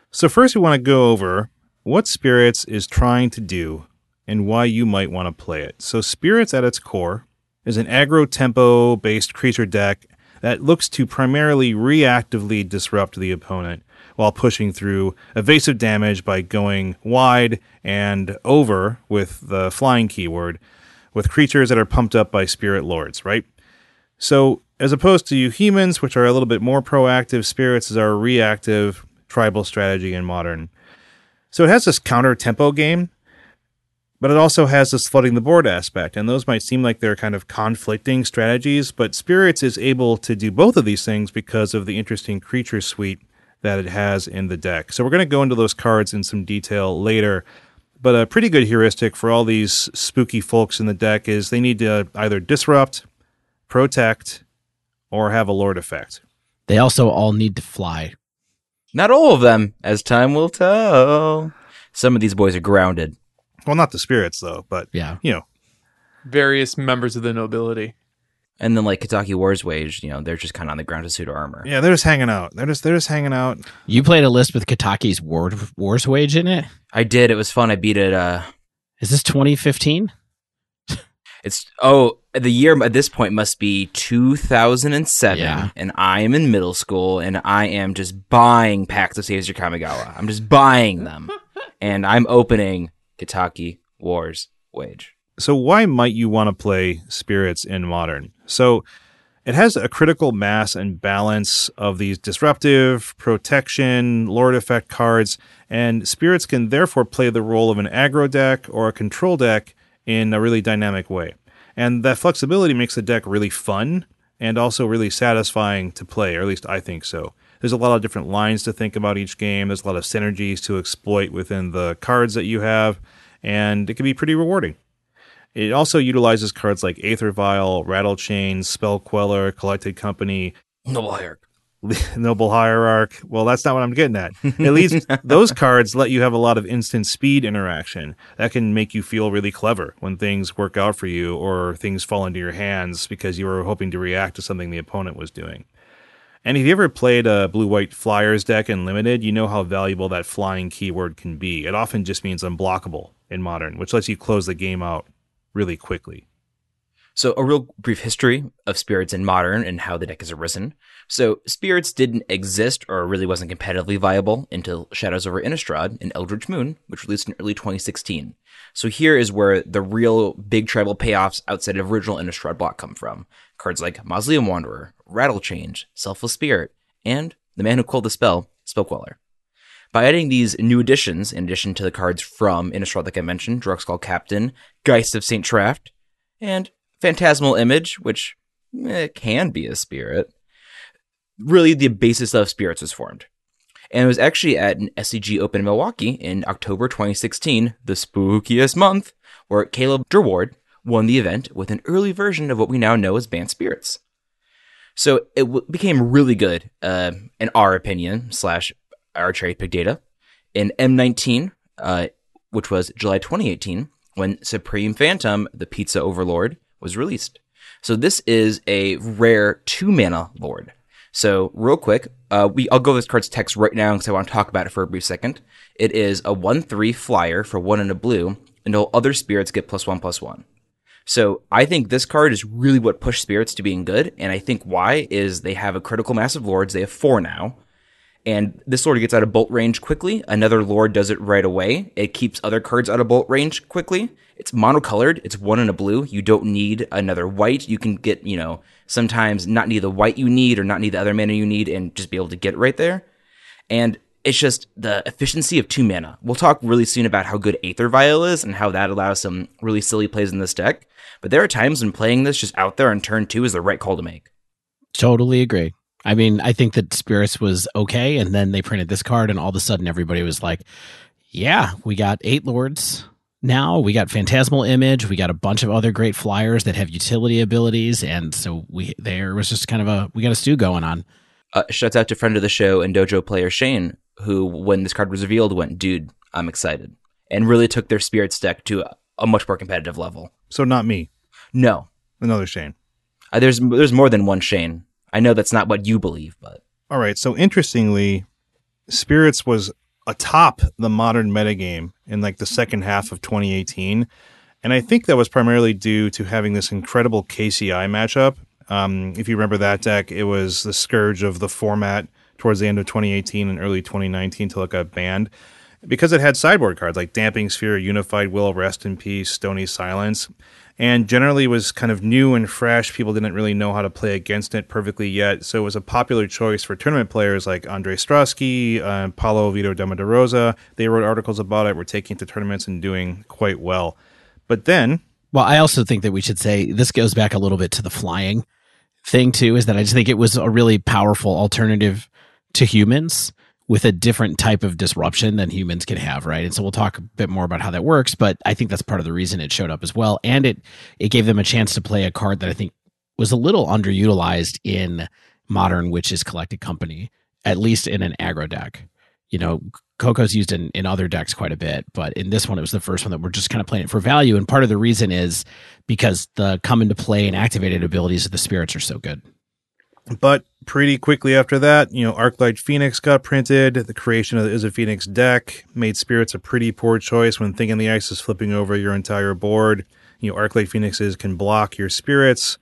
So first, we want to go over what Spirits is trying to do and why you might want to play it. So Spirits, at its core, is an aggro tempo based creature deck that looks to primarily reactively disrupt the opponent while pushing through evasive damage by going wide and over with the flying keyword with creatures that are pumped up by spirit lords, right? So, as opposed to you humans, which are a little bit more proactive, spirits is our reactive tribal strategy in modern. So, it has this counter tempo game, but it also has this flooding the board aspect. And those might seem like they're kind of conflicting strategies, but Spirits is able to do both of these things because of the interesting creature suite that it has in the deck. So, we're going to go into those cards in some detail later. But a pretty good heuristic for all these spooky folks in the deck is they need to either disrupt, protect, or have a lord effect. They also all need to fly. Not all of them, as time will tell. Some of these boys are grounded. Well, not the spirits though, but Yeah. you know, Various members of the nobility. And then like Kataki War's Wage, you know, they're just kind of on the ground to suit armor. yeah, they're just hanging out. They're just they're just hanging out. You played a list with Kataki's War, Wars Wage in it. I did. It was fun. I beat it. Uh, Is this 2015? it's oh, the year at this point must be 2007, Yeah. and I am in middle school, and I am just buying packs of Saviors of Kamigawa. I'm just buying them, and I'm opening Kataki War's Wage. So why might you want to play spirits in modern? So it has a critical mass and balance of these disruptive, protection, lord effect cards, and spirits can therefore play the role of an aggro deck or a control deck in a really dynamic way. And that flexibility makes the deck really fun and also really satisfying to play, or at least I think so. There's a lot of different lines to think about each game. There's a lot of synergies to exploit within the cards that you have, and it can be pretty rewarding. It also utilizes cards like Aether Vial, Rattle Chain, Spell Queller, Collected Company, Noble Hierarch. Noble Hierarch. Well, that's not what I'm getting at. At least those cards let you have a lot of instant speed interaction. That can make you feel really clever when things work out for you or things fall into your hands because you were hoping to react to something the opponent was doing. And if you ever played a blue white flyers deck in limited, you know how valuable that flying keyword can be. It often just means unblockable in modern, which lets you close the game out really quickly. So, a real brief history of spirits in modern and how the deck has arisen. So, spirits didn't exist or really wasn't competitively viable until Shadows over Innistrad and Eldritch Moon, which released in early 2016. So, here is where the real big tribal payoffs outside of original Innistrad block come from. Cards like Mausoleum Wanderer, Rattle Change, Selfless Spirit, and The Man Who Called the Spell, Spellqueller. By adding these new additions, in addition to the cards from Innistrad, like I mentioned, Drogskol Captain, Geist of St. Traft, and Phantasmal Image, which eh, can be a spirit, really the basis of spirits was formed. And it was actually at an SCG Open in Milwaukee in October 2016, the spookiest month, where Caleb Durward won the event with an early version of what we now know as Bant Spirits. So it w- became really good, uh, in our opinion, slash our cherry pick data, in M19, uh, which was July 2018, when Supreme Phantom, the Pizza Overlord, was released. So this is a rare two mana lord. So real quick, uh, we I'll go this card's text right now because I want to talk about it for a brief second. It is a one three flyer for one and a blue, and all other spirits get plus one plus one. So I think this card is really what pushed spirits to being good, and I think why is they have a critical mass of lords. They have four now, and this lord gets out of bolt range quickly. Another lord does it right away. It keeps other cards out of bolt range quickly. It's monocolored. It's one and a blue. You don't need another white. You can get, you know, sometimes not need the white you need or not need the other mana you need and just be able to get it right there. And it's just the efficiency of two mana. We'll talk really soon about how good Aether Vial is and how that allows some really silly plays in this deck. But there are times when playing this just out there on turn two is the right call to make. Totally agree. I mean, I think that Spirits was okay, and then they printed this card, and all of a sudden everybody was like, "Yeah, we got eight lords now. We got Phantasmal Image. We got a bunch of other great flyers that have utility abilities, and so we there was just kind of a we got a stew going on." Uh, shouts out to friend of the show and dojo player Shane, who, when this card was revealed, went, "Dude, I'm excited," and really took their spirits deck to a, a much more competitive level. So not me, No, another Shane. uh, there's there's more than one Shane. I know that's not what you believe, but All right. So interestingly, Spirits was atop the modern metagame in like the second half of 2018. And I think that was primarily due to having this incredible KCI matchup. Um, if you remember that deck, it was the scourge of the format towards the end of 2018 and early 2019 till it got banned. because it had sideboard cards like Damping Sphere, Unified Will, Rest in Peace, Stony Silence, and generally was kind of new and fresh. People didn't really know how to play against it perfectly yet, so it was a popular choice for tournament players like Andre Strosky, uh, Paulo Vitor Damo da Rosa. They wrote articles about it, were taking it to tournaments and doing quite well. But then, well, I also think that we should say this goes back a little bit to the flying thing too. Is that I just think it was a really powerful alternative to humans with a different type of disruption than humans can have, right? And so we'll talk a bit more about how that works, but I think that's part of the reason it showed up as well. And it it gave them a chance to play a card that I think was a little underutilized in modern Witches Collected Company, at least in an aggro deck. You know, Coco's used in, in other decks quite a bit, but in this one, it was the first one that we're just kind of playing it for value. And part of the reason is because the come into play and activated abilities of the spirits are so good. But pretty quickly after that, you know, Arclight Phoenix got printed. The creation of the Izzet Phoenix deck made Spirits a pretty poor choice when Thing in the Ice is flipping over your entire board. You know, Arclight Phoenixes can block your Spirits.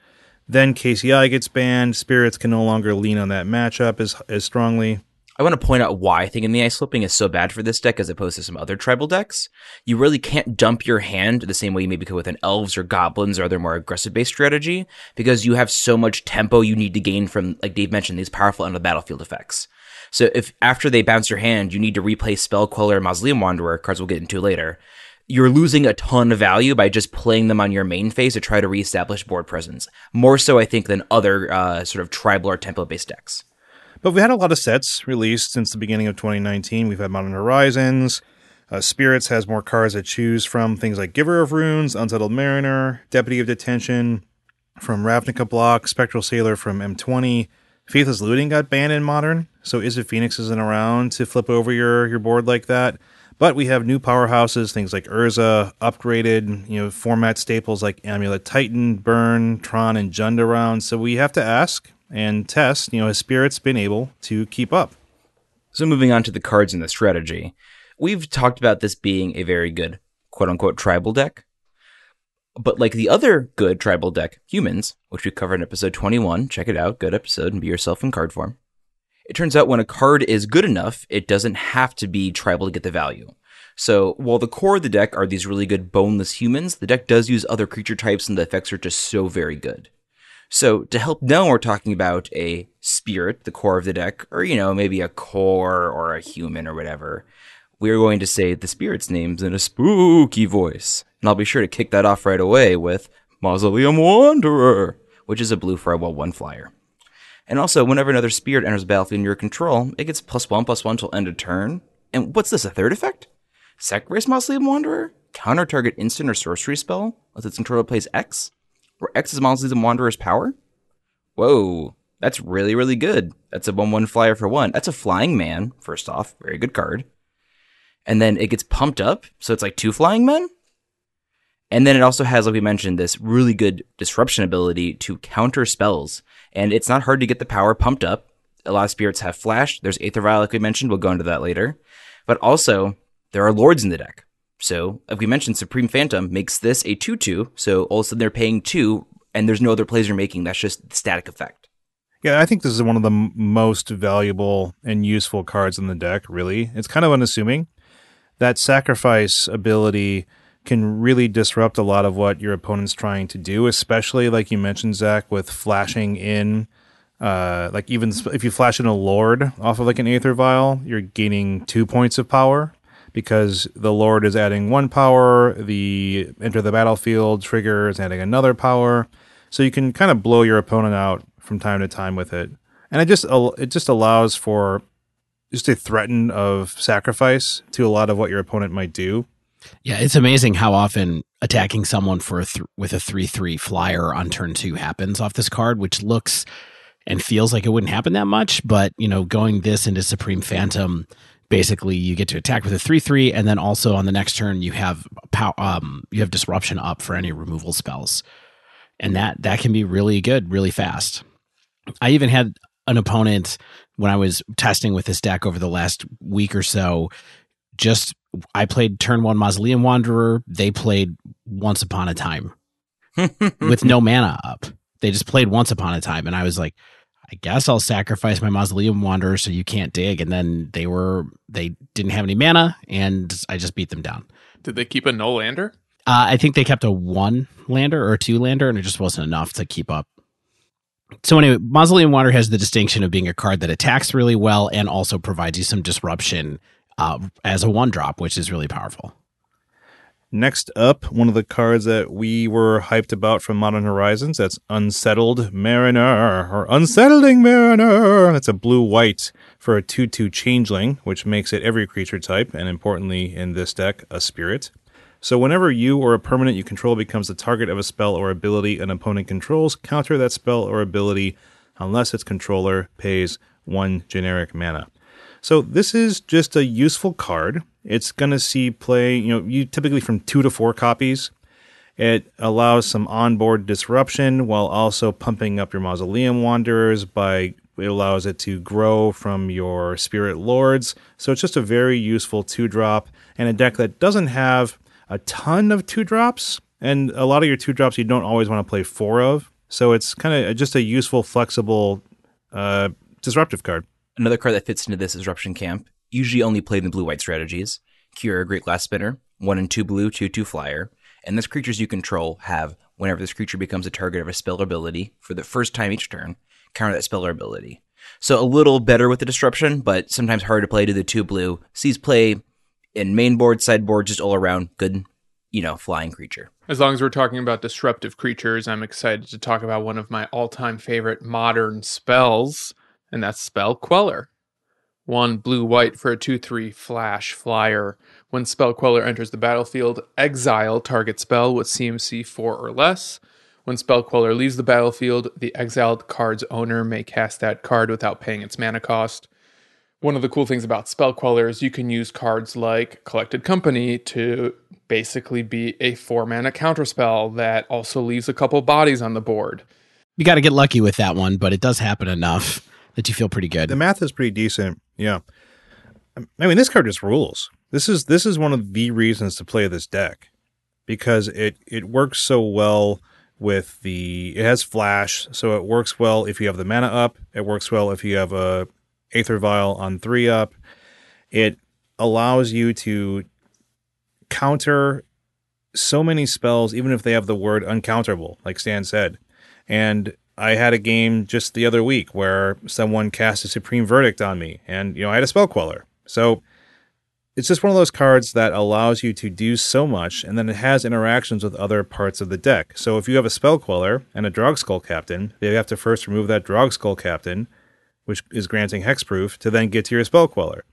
Then KCI gets banned. Spirits can no longer lean on that matchup as as strongly. I want to point out why Thing in the Ice Flipping is so bad for this deck as opposed to some other tribal decks. You really can't dump your hand the same way you maybe could with an Elves or Goblins or other more aggressive based strategy because you have so much tempo you need to gain from, like Dave mentioned, these powerful end of the battlefield effects. So if after they bounce your hand, you need to replay Spell Queller Mausoleum Wanderer, cards we'll get into later, you're losing a ton of value by just playing them on your main phase to try to reestablish board presence. More so, I think, than other uh, sort of tribal or tempo based decks. But we've had a lot of sets released since the beginning of 2019. We've had Modern Horizons. Uh, Spirits has more cards to choose from. Things like Giver of Runes, Unsettled Mariner, Deputy of Detention from Ravnica Block, Spectral Sailor from M20. Faithless Looting got banned in Modern, so Izzet Phoenix isn't around to flip over your, your board like that. But we have new powerhouses, things like Urza, upgraded, you know, format staples like Amulet Titan, Burn, Tron, and Jund around. So we have to ask, and test, you know, his spirit's been able to keep up? So moving on to the cards and the strategy. We've talked about this being a very good quote unquote tribal deck. But like the other good tribal deck, Humans, which we covered in episode 21, check it out, good episode, and be yourself in card form. It turns out when a card is good enough, it doesn't have to be tribal to get the value. So while the core of the deck are these really good boneless humans, the deck does use other creature types and the effects are just so very good. So to help know we're talking about a spirit, the core of the deck, or you know, maybe a Kor or a human or whatever, we're going to say the spirit's names in a spooky voice. And I'll be sure to kick that off right away with Mausoleum Wanderer, which is a blue for a well one flyer. And also, whenever another spirit enters the battlefield in your control, it gets plus one plus one till end of turn. And what's this, a third effect? Sacrifice Mausoleum Wanderer? Counter target instant or sorcery spell with its controller plays X? Where X is Mausoleum Wanderer's power? Whoa, that's really, really good. That's a 1 1 flyer for one. That's a flying man, first off. Very good card. And then it gets pumped up, so it's like two flying men? And then it also has, like we mentioned, this really good disruption ability to counter spells. And it's not hard to get the power pumped up. A lot of spirits have flash. There's Aether Vial, like we mentioned. We'll go into that later. But also, there are lords in the deck. So, like we mentioned, Supreme Phantom makes this a 2 2. So, all of a sudden they're paying 2, and there's no other plays you're making. That's just the static effect. Yeah, I think this is one of the m- most valuable and useful cards in the deck, really. It's kind of unassuming. That sacrifice ability can really disrupt a lot of what your opponent's trying to do, especially like you mentioned, Zach, with flashing in. Uh, like even if you flash in a lord off of like an aether vial, you're gaining two points of power because the Lord is adding one power, the enter the battlefield trigger is adding another power. So you can kind of blow your opponent out from time to time with it. And it just it just allows for just a threaten of sacrifice to a lot of what your opponent might do. Yeah, it's amazing how often attacking someone for a th- with a 3-3 flyer on turn 2 happens off this card, which looks and feels like it wouldn't happen that much, but you know, going this into Supreme Phantom basically you get to attack with a 3-3 and then also on the next turn you have pow- um, you have disruption up for any removal spells. And that that can be really good really fast. I even had an opponent when i was testing with this deck over the last week or so just i played turn 1 mausoleum wanderer. They played once upon a time with no mana up. They just played once upon a time and i was like I guess I'll sacrifice my Mausoleum Wanderer so you can't dig. And then they were they didn't have any mana, and I just beat them down. Did they keep a no lander? Uh, I think they kept a one lander or a two lander, and it just wasn't enough to keep up. So anyway, Mausoleum Wanderer has the distinction of being a card that attacks really well and also provides you some disruption uh, as a one drop, which is really powerful. Next up, one of the cards that we were hyped about from Modern Horizons. That's Unsettled Mariner or Unsettling Mariner. That's a blue white for a 2 2 changeling, which makes it every creature type, and importantly in this deck, a spirit. So whenever you or a permanent you control becomes the target of a spell or ability an opponent controls, counter that spell or ability unless its controller pays one generic mana. So this is just a useful card. It's going to see play, you know, you typically from 2 to 4 copies. It allows some onboard disruption while also pumping up your Mausoleum Wanderers by it allows it to grow from your Spirit Lords. So it's just a very useful 2 drop and a deck that doesn't have a ton of 2 drops and a lot of your 2 drops you don't always want to play 4 of. So it's kind of just a useful flexible uh, disruptive card. Another card that fits into this disruption camp, usually only played in blue white strategies. Kira, Great Glass Spinner, 1 and 2 blue, 2 2 flyer. And this creatures you control have, whenever this creature becomes a target of a spell ability for the first time each turn, counter that spell or ability. So a little better with the disruption, but sometimes hard to play to the 2 blue. Sees play in main board, sideboard, just all around good, you know, flying creature. As long as we're talking about disruptive creatures, I'm excited to talk about one of my all time favorite modern spells, and that's Spell Queller. One blue white for a 2 3 flash flyer. When Spell Queller enters the battlefield, exile target spell with CMC 4 or less. When Spell Queller leaves the battlefield, the exiled card's owner may cast that card without paying its mana cost. One of the cool things about Spell Queller is you can use cards like Collected Company to basically be a four mana counterspell that also leaves a couple bodies on the board. You got to get lucky with that one, but it does happen enough that you feel pretty good. The math is pretty decent. Yeah. I mean, this card just rules. This is this is one of the reasons to play this deck because it it works so well with the it has flash, so it works well if you have the mana up. It works well if you have a Aether Vial on three up. It allows you to counter so many spells, even if they have the word uncounterable, like Stan said. And I had a game just the other week where someone cast a Supreme Verdict on me, and you know I had a spell queller. So it's just one of those cards that allows you to do so much, and then it has interactions with other parts of the deck. So if you have a spell queller and a Drogskol Captain, they have to first remove that Drogskol Captain, which is granting hexproof, to then get to your spell queller.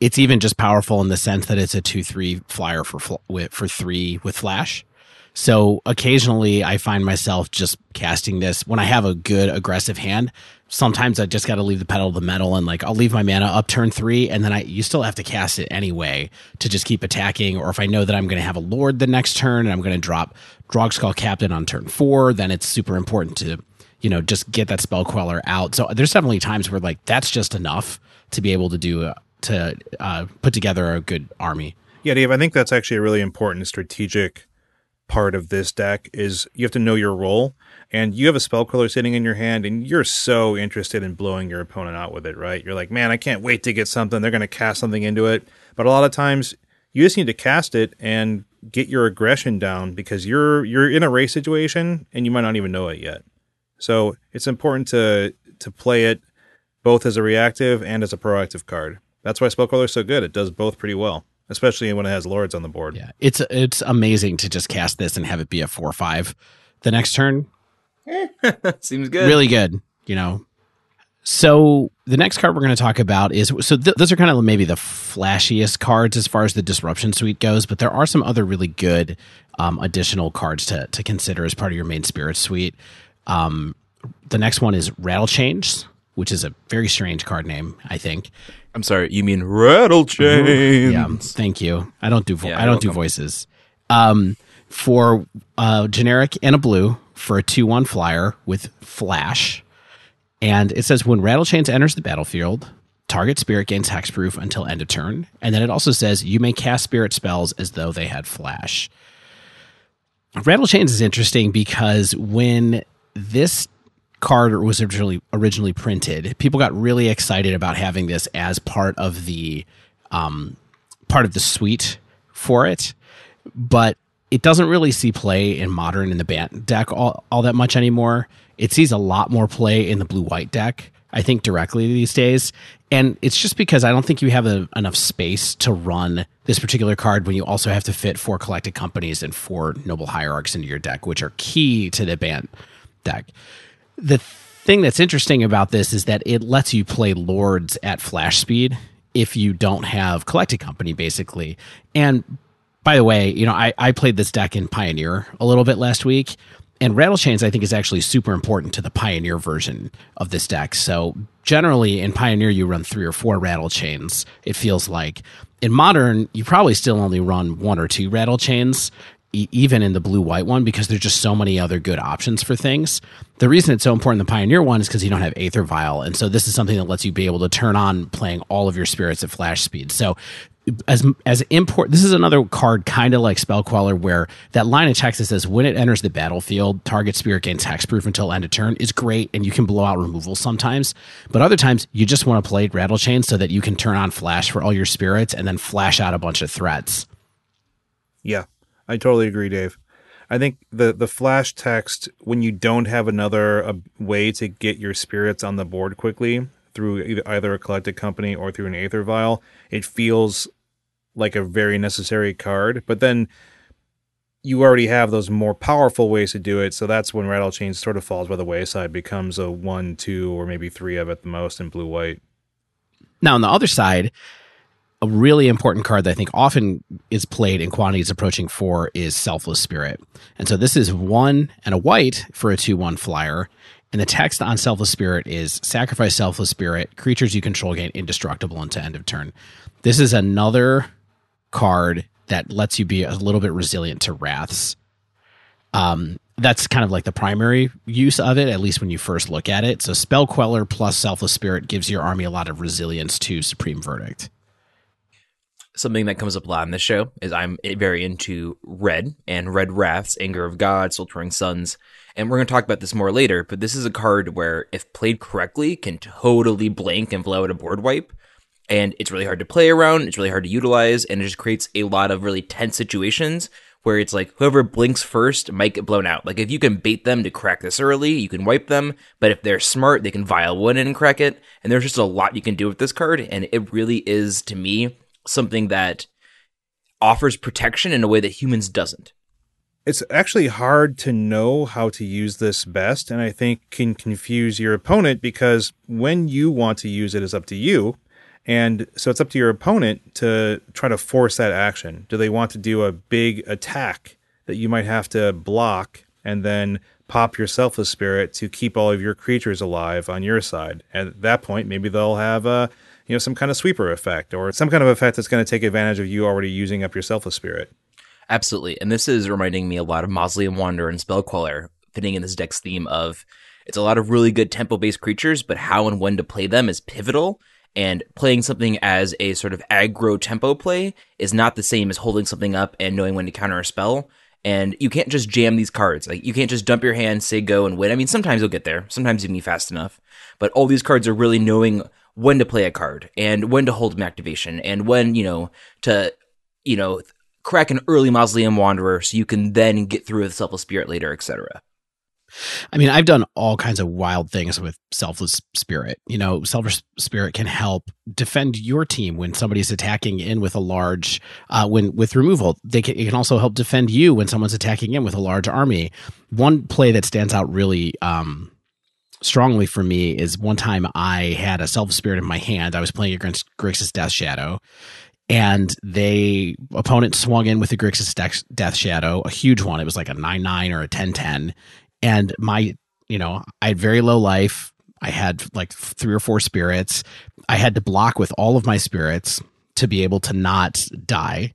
It's even just powerful in the sense that it's a two three flyer for fl- for three with flash. So occasionally I find myself just casting this when I have a good aggressive hand. Sometimes I just got to leave the pedal to the metal and like I'll leave my mana up turn three and then I you still have to cast it anyway to just keep attacking. Or if I know that I'm going to have a lord the next turn and I'm going to drop Drogskol Captain on turn four, then it's super important to you know just get that spell queller out. So there's definitely times where like that's just enough to be able to do uh, to uh, put together a good army. Yeah, Dave, I think that's actually a really important strategic part of this deck is you have to know your role and you have a spell queller sitting in your hand and you're so interested in blowing your opponent out with it, right? You're like, man, I can't wait to get something. They're going to cast something into it. But a lot of times you just need to cast it and get your aggression down because you're you're in a race situation and you might not even know it yet. So it's important to to play it both as a reactive and as a proactive card. That's why spell queller is so good. It does both pretty well especially when it has lords on the board. Yeah, it's it's amazing to just cast this and have it be a four or five. The next turn, Seems good. really good. You know. So the next card we're going to talk about is so th- those are kind of maybe the flashiest cards as far as the disruption suite goes, but there are some other really good um, additional cards to to consider as part of your main spirit suite. Um, the next one is Rattle Change, which is a very strange card name, I think. I'm sorry, you mean rattle chains? Yeah, thank you. I don't do vo- Yeah, I don't you're do voices. Um, for uh, generic and a blue for a two one flyer with flash, and it says when Rattle Chains enters the battlefield, target spirit gains hexproof until end of turn, and then it also says you may cast spirit spells as though they had flash. Rattle Chains is interesting because when this card was originally originally printed, people got really excited about having this as part of the um, part of the suite for it, but it doesn't really see play in modern in the Bant deck all, all that much anymore. It sees a lot more play in the blue white deck, I think, directly these days. And it's just because I don't think you have a, enough space to run this particular card when you also have to fit four collected companies and four noble hierarchs into your deck, which are key to the Bant deck. The thing that's interesting about this is that it lets you play lords at flash speed if you don't have collected company, basically. And by the way, you know, I, I played this deck in Pioneer a little bit last week, and Rattle Chains I think is actually super important to the Pioneer version of this deck. So generally in Pioneer you run three or four Rattle Chains. It feels like in Modern you probably still only run one or two Rattle Chains. Even in the blue white one, because there's just so many other good options for things. The reason it's so important the Pioneer one is because you don't have Aether Vial. And so this is something that lets you be able to turn on playing all of your spirits at flash speed. So as as import this is another card kind of like spell queller where that line of text that says when it enters the battlefield target spirit gains hexproof until end of turn is great and you can blow out removal sometimes but other times you just want to play rattle chain so that you can turn on flash for all your spirits and then flash out a bunch of threats Yeah, I totally agree, Dave. I think the the flash text when you don't have another uh, way to get your spirits on the board quickly through either, a collected company or through an aether vial, it feels like a very necessary card. But then you already have those more powerful ways to do it, so that's when Rattle Chain sort of falls by the wayside, becomes a one, two, or maybe three of at the most in blue white. Now, on the other side, a really important card that I think often is played in quantities approaching four is Selfless Spirit. And so this is one and a white for a 2 1 flyer. And the text on Selfless Spirit is sacrifice Selfless Spirit, creatures you control gain indestructible until end of turn. This is another card that lets you be a little bit resilient to wraths. Um, that's kind of like the primary use of it, at least when you first look at it. So Spell Queller plus Selfless Spirit gives your army a lot of resilience to Supreme Verdict. Something that comes up a lot in this show is I'm very into red and red wraths, anger of God, sweltering suns, and we're going to talk about this more later. But this is a card where, if played correctly, can totally blank and blow out a board wipe, and it's really hard to play around. It's really hard to utilize, and it just creates a lot of really tense situations where it's like whoever blinks first might get blown out. Like if you can bait them to crack this early, you can wipe them. But if they're smart, they can vial one and crack it. And there's just a lot you can do with this card, and it really is to me something that offers protection in a way that humans doesn't. it's actually hard to know how to use this best and i think can confuse your opponent because when you want to use it is up to you. And so it's up to your opponent to try to force that action. Do they want to do a big attack that you might have to block and then pop your selfless spirit to keep all of your creatures alive on your side? And at that point maybe they'll have a you know some kind of sweeper effect or some kind of effect that's going to take advantage of you already using up your selfless spirit Absolutely. And this is reminding me a lot of Mausoleum Wander and Spellqueller, fitting in this deck's theme of it's a lot of really good tempo based creatures, but how and when to play them is pivotal. And playing something as a sort of aggro tempo play is not the same as holding something up and knowing when to counter a spell. And you can't just jam these cards. Like you can't just dump your hand, say go and win. I mean, sometimes you'll get there. Sometimes you can be fast enough. But all these cards are really knowing when to play a card and when to hold an activation and when, you know, to, you know, crack an early Mausoleum Wanderer so you can then get through with Selfless Spirit later, etc. I mean, I've done all kinds of wild things with Selfless Spirit. You know, Selfless Spirit can help defend your team when somebody's attacking in with a large, uh, when with removal. They can, it can also help defend you when someone's attacking in with a large army. One play that stands out really um, strongly for me is one time I had a Self Spirit in my hand. I was playing against Grixis Death Shadow, and they opponent swung in with the Grixis Dex- Death Shadow, a huge one. It was like a nine nine or a 10-10. and my you know I had very low life. I had like three or four spirits. I had to block with all of my spirits to be able to not die.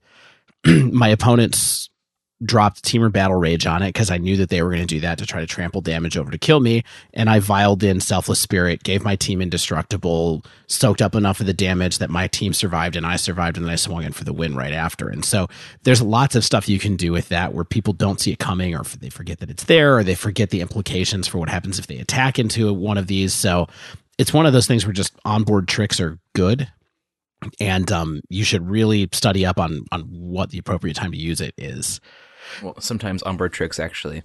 my opponent's dropped Temur Battle Rage on it because I knew that they were going to do that to try to trample damage over to kill me. And I vialed in Selfless Spirit, gave my team indestructible, soaked up enough of the damage that my team survived and I survived, and then I swung in for the win right after. And so there's lots of stuff you can do with that where people don't see it coming or they forget that it's there or they forget the implications for what happens if they attack into one of these. So it's one of those things where just onboard tricks are good and um, you should really study up on on what the appropriate time to use it is. Well, sometimes onboard tricks actually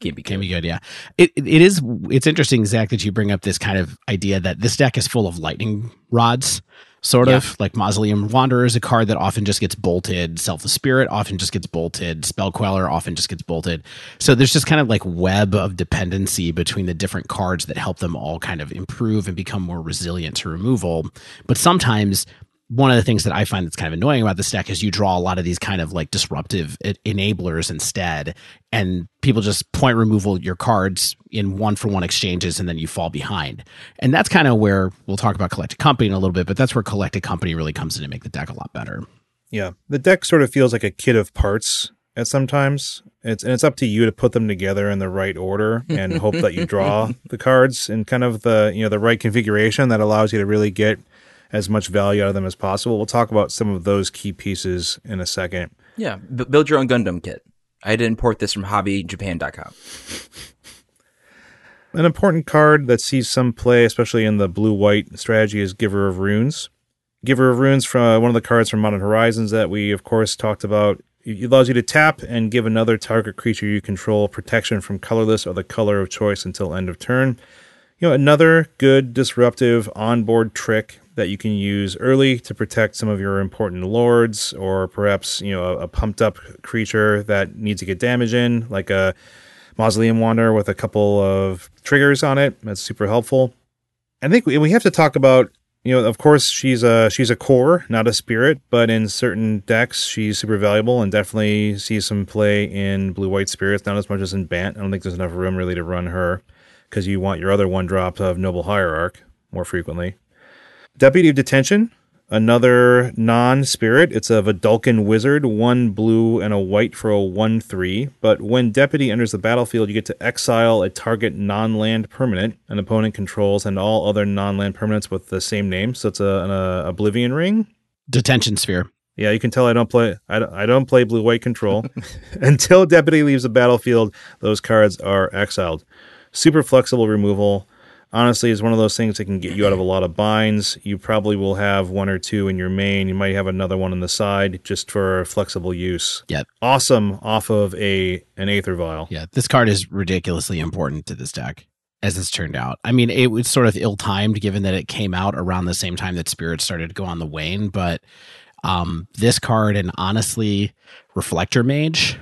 can be good. Can be good, yeah. It, it it is. It's interesting, Zach, that you bring up this kind of idea that this deck is full of lightning rods. Sort Yeah. of like Mausoleum Wanderer is a card that often just gets bolted. Selfless Spirit often just gets bolted. Spell Queller often just gets bolted. So there's just kind of like web of dependency between the different cards that help them all kind of improve and become more resilient to removal. But sometimes one of the things that I find that's kind of annoying about this deck is you draw a lot of these kind of like disruptive enablers instead, and people just point removal your cards in one for one exchanges, and then you fall behind. And that's kind of where we'll talk about collected company in a little bit, but that's where collected company really comes in to make the deck a lot better. Yeah, the deck sort of feels like a kit of parts at sometimes. It's and it's up to you to put them together in the right order and hope that you draw the cards in kind of the you know the right configuration that allows you to really get as much value out of them as possible. We'll talk about some of those key pieces in a second. Yeah, b- build your own Gundam kit. I had to import this from hobbyjapan.com. An important card that sees some play, especially in the blue white strategy, is Giver of Runes. Giver of Runes from uh, one of the cards from Modern Horizons that we, of course, talked about. It allows you to tap and give another target creature you control protection from colorless or the color of choice until end of turn. You know, another good disruptive onboard trick that you can use early to protect some of your important lords, or perhaps you know a, a pumped up creature that needs to get damage in, like a Mausoleum Wanderer with a couple of triggers on it. That's super helpful. I think we, have to talk about, you know, of course she's a she's a Kor, not a spirit, but in certain decks she's super valuable and definitely sees some play in blue white spirits, not as much as in Bant. I don't think there's enough room really to run her because you want your other one drop of Noble Hierarch more frequently. Deputy of Detention, another non spirit. It's a Vedalken wizard, one blue and a white for a 1 3. But when Deputy enters the battlefield, you get to exile a target non land permanent an opponent controls and all other non land permanents with the same name. So it's a, an uh, Oblivion Ring. Detention Sphere. Yeah, you can tell I don't play. I don't, I don't play blue white control. Until Deputy leaves the battlefield, those cards are exiled. Super flexible removal. Honestly, is one of those things that can get you out of a lot of binds. You probably will have one or two in your main. You might have another one on the side just for flexible use. Yeah. Awesome off of a an Aether Vial. Yeah, this card is ridiculously important to this deck, as it's turned out. I mean, it was sort of ill timed given that it came out around the same time that Spirit started to go on the wane, but um, this card and honestly, Reflector Mage,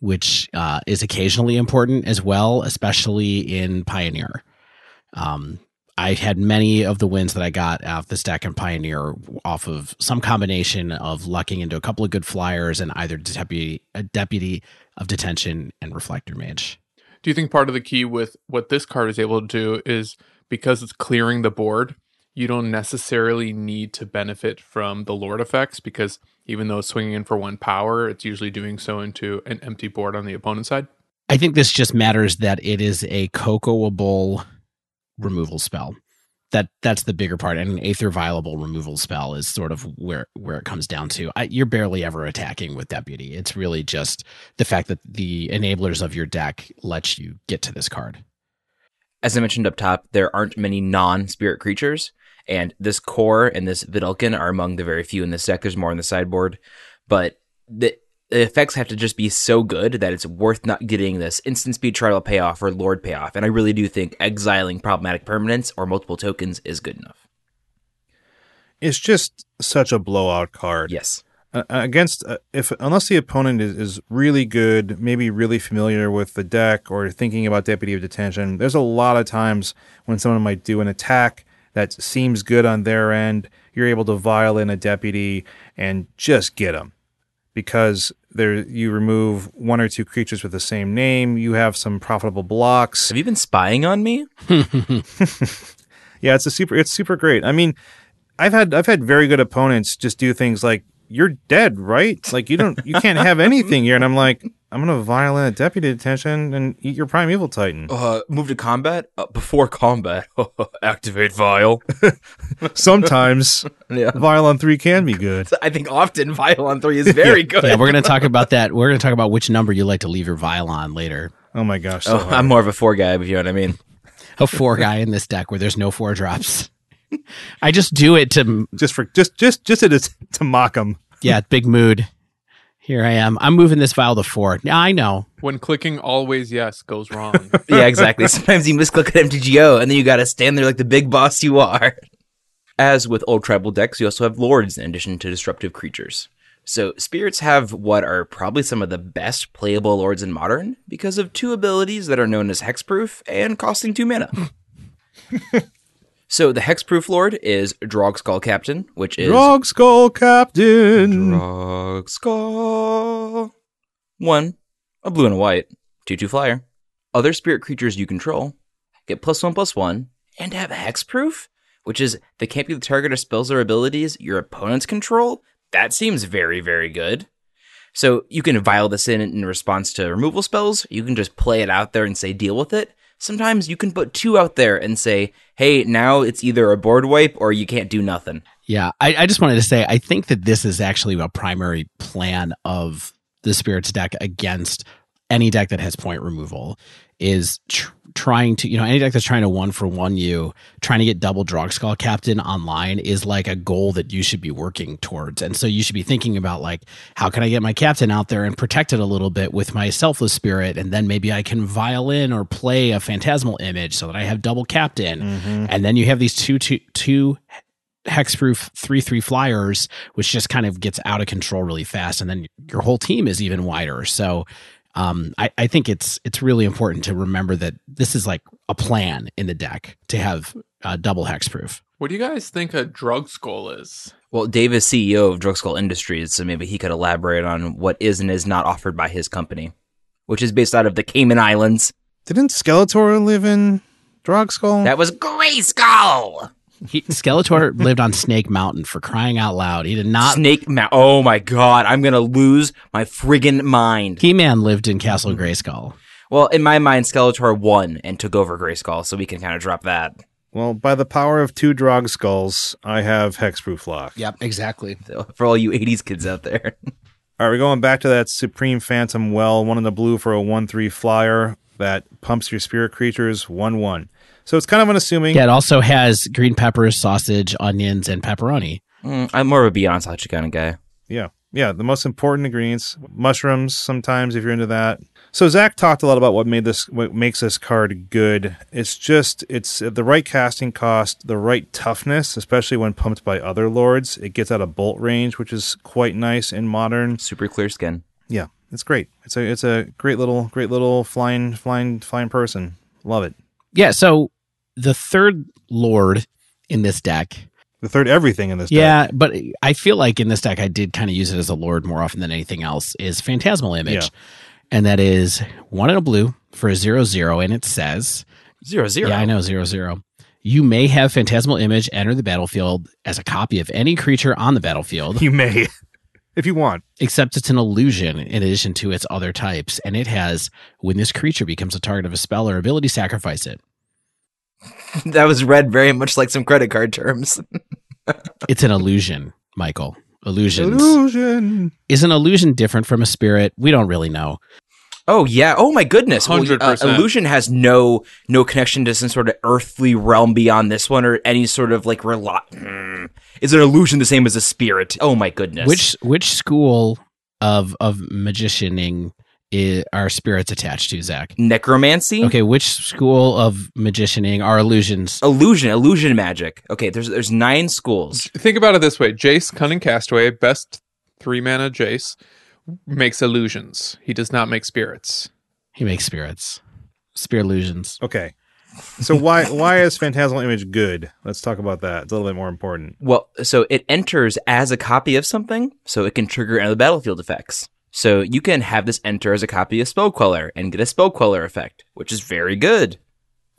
which uh, is occasionally important as well, especially in Pioneer. Um, I had many of the wins that I got off the stack and Pioneer off of some combination of lucking into a couple of good flyers and either deputy, a deputy of detention and reflector mage. Do you think part of the key with what this card is able to do is because it's clearing the board, you don't necessarily need to benefit from the Lord effects because even though it's swinging in for one power, it's usually doing so into an empty board on the opponent's side? I think this just matters that it is a cocoable removal spell. That that's the bigger part, and an aether viable removal spell is sort of where where it comes down to. I, you're barely ever attacking with deputy. It's really just the fact that the enablers of your deck let you get to this card. As I mentioned up top, there aren't many non-spirit creatures, and this Kor and this Vedalken are among the very few in this deck. There's more on the sideboard, but the, the effects have to just be so good that it's worth not getting this instant speed trial payoff or lord payoff. And I really do think exiling problematic permanents or multiple tokens is good enough. It's just such a blowout card. Yes. uh, against uh, if unless the opponent is, is really good, maybe really familiar with the deck or thinking about deputy of detention. There's a lot of times when someone might do an attack that seems good on their end. You're able to vial in a deputy and just get them because there you remove one or two creatures with the same name. You have some profitable blocks. Have you been spying on me? Yeah, it's a super it's super great. I mean, I've had I've had very good opponents just do things like you're dead, right? Like you don't, you can't have anything here. And I'm like, I'm gonna violate deputy detention and eat your primeval titan. Uh, move to combat uh, before combat. Activate vial. Sometimes Yeah. vial on three can be good. I think often vial on three is very good. Yeah, we're going to talk about that. We're going to talk about which number you like to leave your vial on later. Oh my gosh. So Oh. I'm more of a four guy, if you know what I mean. A four guy in this deck where there's no four drops. I just do it to, just for just just just to to mock him. yeah, big mood. Here I am. I'm moving this file to four. Yeah, I know. When clicking always yes goes wrong. yeah, exactly. Sometimes you misclick at MTGO, and then you got to stand there like the big boss you are. As with old tribal decks, you also have lords in addition to disruptive creatures. So spirits have what are probably some of the best playable lords in modern because of two abilities that are known as hexproof and costing two mana. So the hexproof lord is Drogskol Captain, which is Drog Skull Captain. Drog Skull. One, a blue and a white, 2 2 flyer. Other spirit creatures you control get plus 1 plus 1 and have hexproof, which is they can't be the target of spells or abilities your opponents control. That seems very, very good. So you can vial this in in response to removal spells. You can just play it out there and say deal with it. Sometimes you can put two out there and say, hey, now it's either a board wipe or you can't do nothing. Yeah, I, I just wanted to say I think that this is actually a primary plan of the spirits deck against any deck that has point removal is tr- trying to you know any deck that's trying to one for one you trying to get double Drogskol captain online is like a goal that you should be working towards. And so you should be thinking about like how can i get my captain out there and protect it a little bit with my selfless spirit? And then maybe i can violin or play a phantasmal image so that i have double captain. Mm-hmm. And then you have these two two two hexproof three three flyers, which just kind of gets out of control really fast, and then your whole team is even wider. So, um, I, I think it's it's really important to remember that this is like a plan in the deck to have uh, double hexproof. what do you guys think a Drogskol is? Well, Dave is CEO of Drogskol Industries, so maybe he could elaborate on what is and is not offered by his company, which is based out of the Cayman Islands. Didn't Skeletor live in Drogskol? That was Grayskull! He, Skeletor lived on Snake Mountain for crying out loud. He did not. Snake Ma- Oh my god, I'm gonna lose my friggin' mind. He Man lived in Castle Grayskull. Well, in my mind, Skeletor won and took over Grayskull, so we can kind of drop that. well, by the power of two Drogskols, I have Hexproof Lock. Yep, exactly. So, for all you 80s kids out there. All right, we're going back to that Supreme Phantom Well, one in the blue for a 1 3 flyer that pumps your spirit creatures 1 1. So it's kind of unassuming. Yeah, it also has green peppers, sausage, onions, and pepperoni. Mm, I'm more of a Beyond Sachi kind of guy. Yeah. Yeah. The most important ingredients, mushrooms sometimes if you're into that. So Zach talked a lot about what made this, what makes this card good. It's just, it's the right casting cost, the right toughness, especially when pumped by other lords. It gets out of bolt range, which is quite nice in modern. Super clear skin. Yeah. It's great. It's a, it's a great little, great little flying, flying, flying person. Love it. Yeah, so the third lord in this deck The third everything in this deck. Yeah, but I feel like in this deck I did kind of use it as a lord more often than anything else. Is Phantasmal Image, Yeah. and that is one in a blue for a zero zero, and it says, Zero, zero. "Yeah, I know zero zero. You may have Phantasmal Image enter the battlefield as a copy of any creature on the battlefield, You may, if you want. except it's an illusion in addition to its other types, and it has when this creature becomes a target of a spell or ability, sacrifice it. that was read very much like some credit card terms. It's an illusion, Michael. Illusions. Illusion. Is an illusion different from a spirit? We don't really know. Oh yeah. Oh my goodness. Well, uh, 100%. illusion has no no connection to some sort of earthly realm beyond this one, or any sort of like rel-. Is an illusion the same as a spirit? Oh my goodness. Which which school of of magicianing i are spirits attached to, Zach? necromancy? Okay, which school of magicianing are illusions? Illusion, illusion magic. Okay, there's there's nine schools. Think about it this way: Jace, Cunning Castaway, best three mana Jace, makes illusions. He does not make spirits. He makes spirits, spirit illusions. Okay. So why why is Phantasmal Image good? Let's talk about that. It's a little bit more important. Well, so it enters as a copy of something, so it can trigger any of the battlefield effects. So you can have this enter as a copy of Spell Queller and get a Spell Queller effect, which is very good.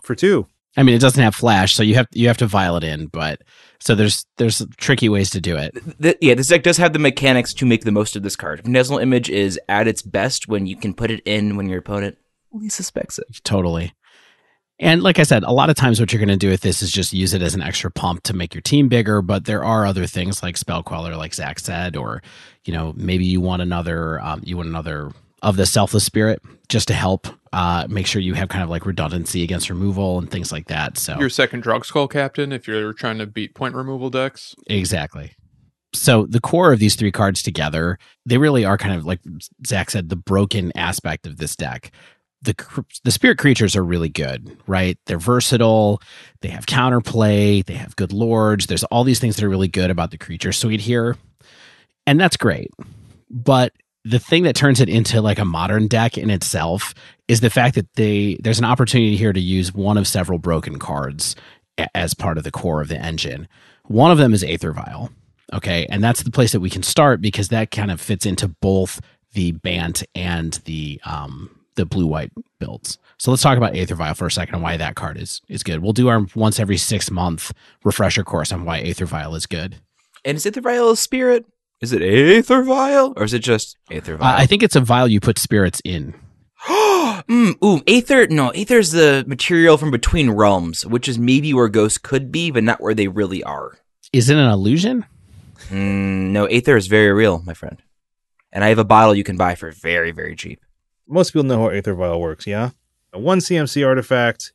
For two. I mean, it doesn't have flash, so you have you have to vial it in, but so there's there's tricky ways to do it. Th- yeah, this deck does have the mechanics to make the most of this card. Dazzle Image is at its best when you can put it in when your opponent least suspects it. Totally. And like I said, a lot of times what you're going to do with this is just use it as an extra pump to make your team bigger. But there are other things like Spell Queller, like Zach said, or you know maybe you want another um, you want another of the Selfless Spirit just to help uh, make sure you have kind of like redundancy against removal and things like that. So Your second Drogskol Captain if you're trying to beat point removal decks. Exactly. So the core of these three cards together, they really are kind of like Zach said, the broken aspect of this deck. The the spirit creatures are really good, right? They're versatile. They have counterplay. They have good lords. There's all these things that are really good about the creature suite here, and that's great. But the thing that turns it into like a modern deck in itself is the fact that they there's an opportunity here to use one of several broken cards as part of the core of the engine. One of them is Aether Vial. Okay. And that's the place that we can start because that kind of fits into both the Bant and the um the blue white builds. So let's talk about Aether Vial for a second and why that card is is good. We'll do our once every six month refresher course on why Aether Vial is good. And is Aether Vial a spirit? Is it Aether Vial or is it just Aether Vial? Uh, I think it's a vial you put spirits in. mm, ooh, Aether. No, Aether is the material from between realms, which is maybe where ghosts could be, but not where they really are. Is it an illusion? Mm, no, Aether is very real, my friend. And I have a bottle you can buy for very, very cheap. Most people know how Aether Vial works, yeah? One CMC artifact.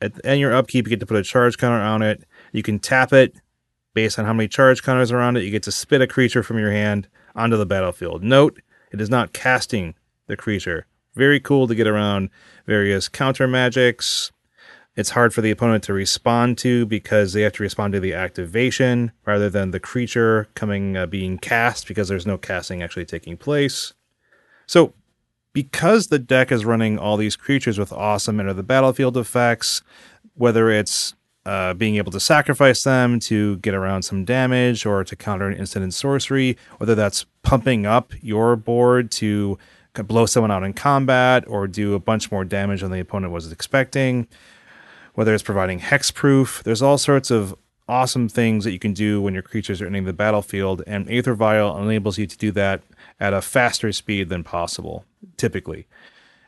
At the end of your upkeep, you get to put a charge counter on it. You can tap it based on how many charge counters are on it. You get to spit a creature from your hand onto the battlefield. Note, it is not casting the creature. Very cool to get around various counter magics. It's hard for the opponent to respond to because they have to respond to the activation rather than the creature coming uh, being cast because there's no casting actually taking place. So, because the deck is running all these creatures with awesome enter the battlefield effects, whether it's uh, being able to sacrifice them to get around some damage or to counter an instant in sorcery, whether that's pumping up your board to blow someone out in combat or do a bunch more damage than the opponent was expecting, whether it's providing hexproof. There's all sorts of awesome things that you can do when your creatures are entering the battlefield, and Aether Vial enables you to do that at a faster speed than possible, typically.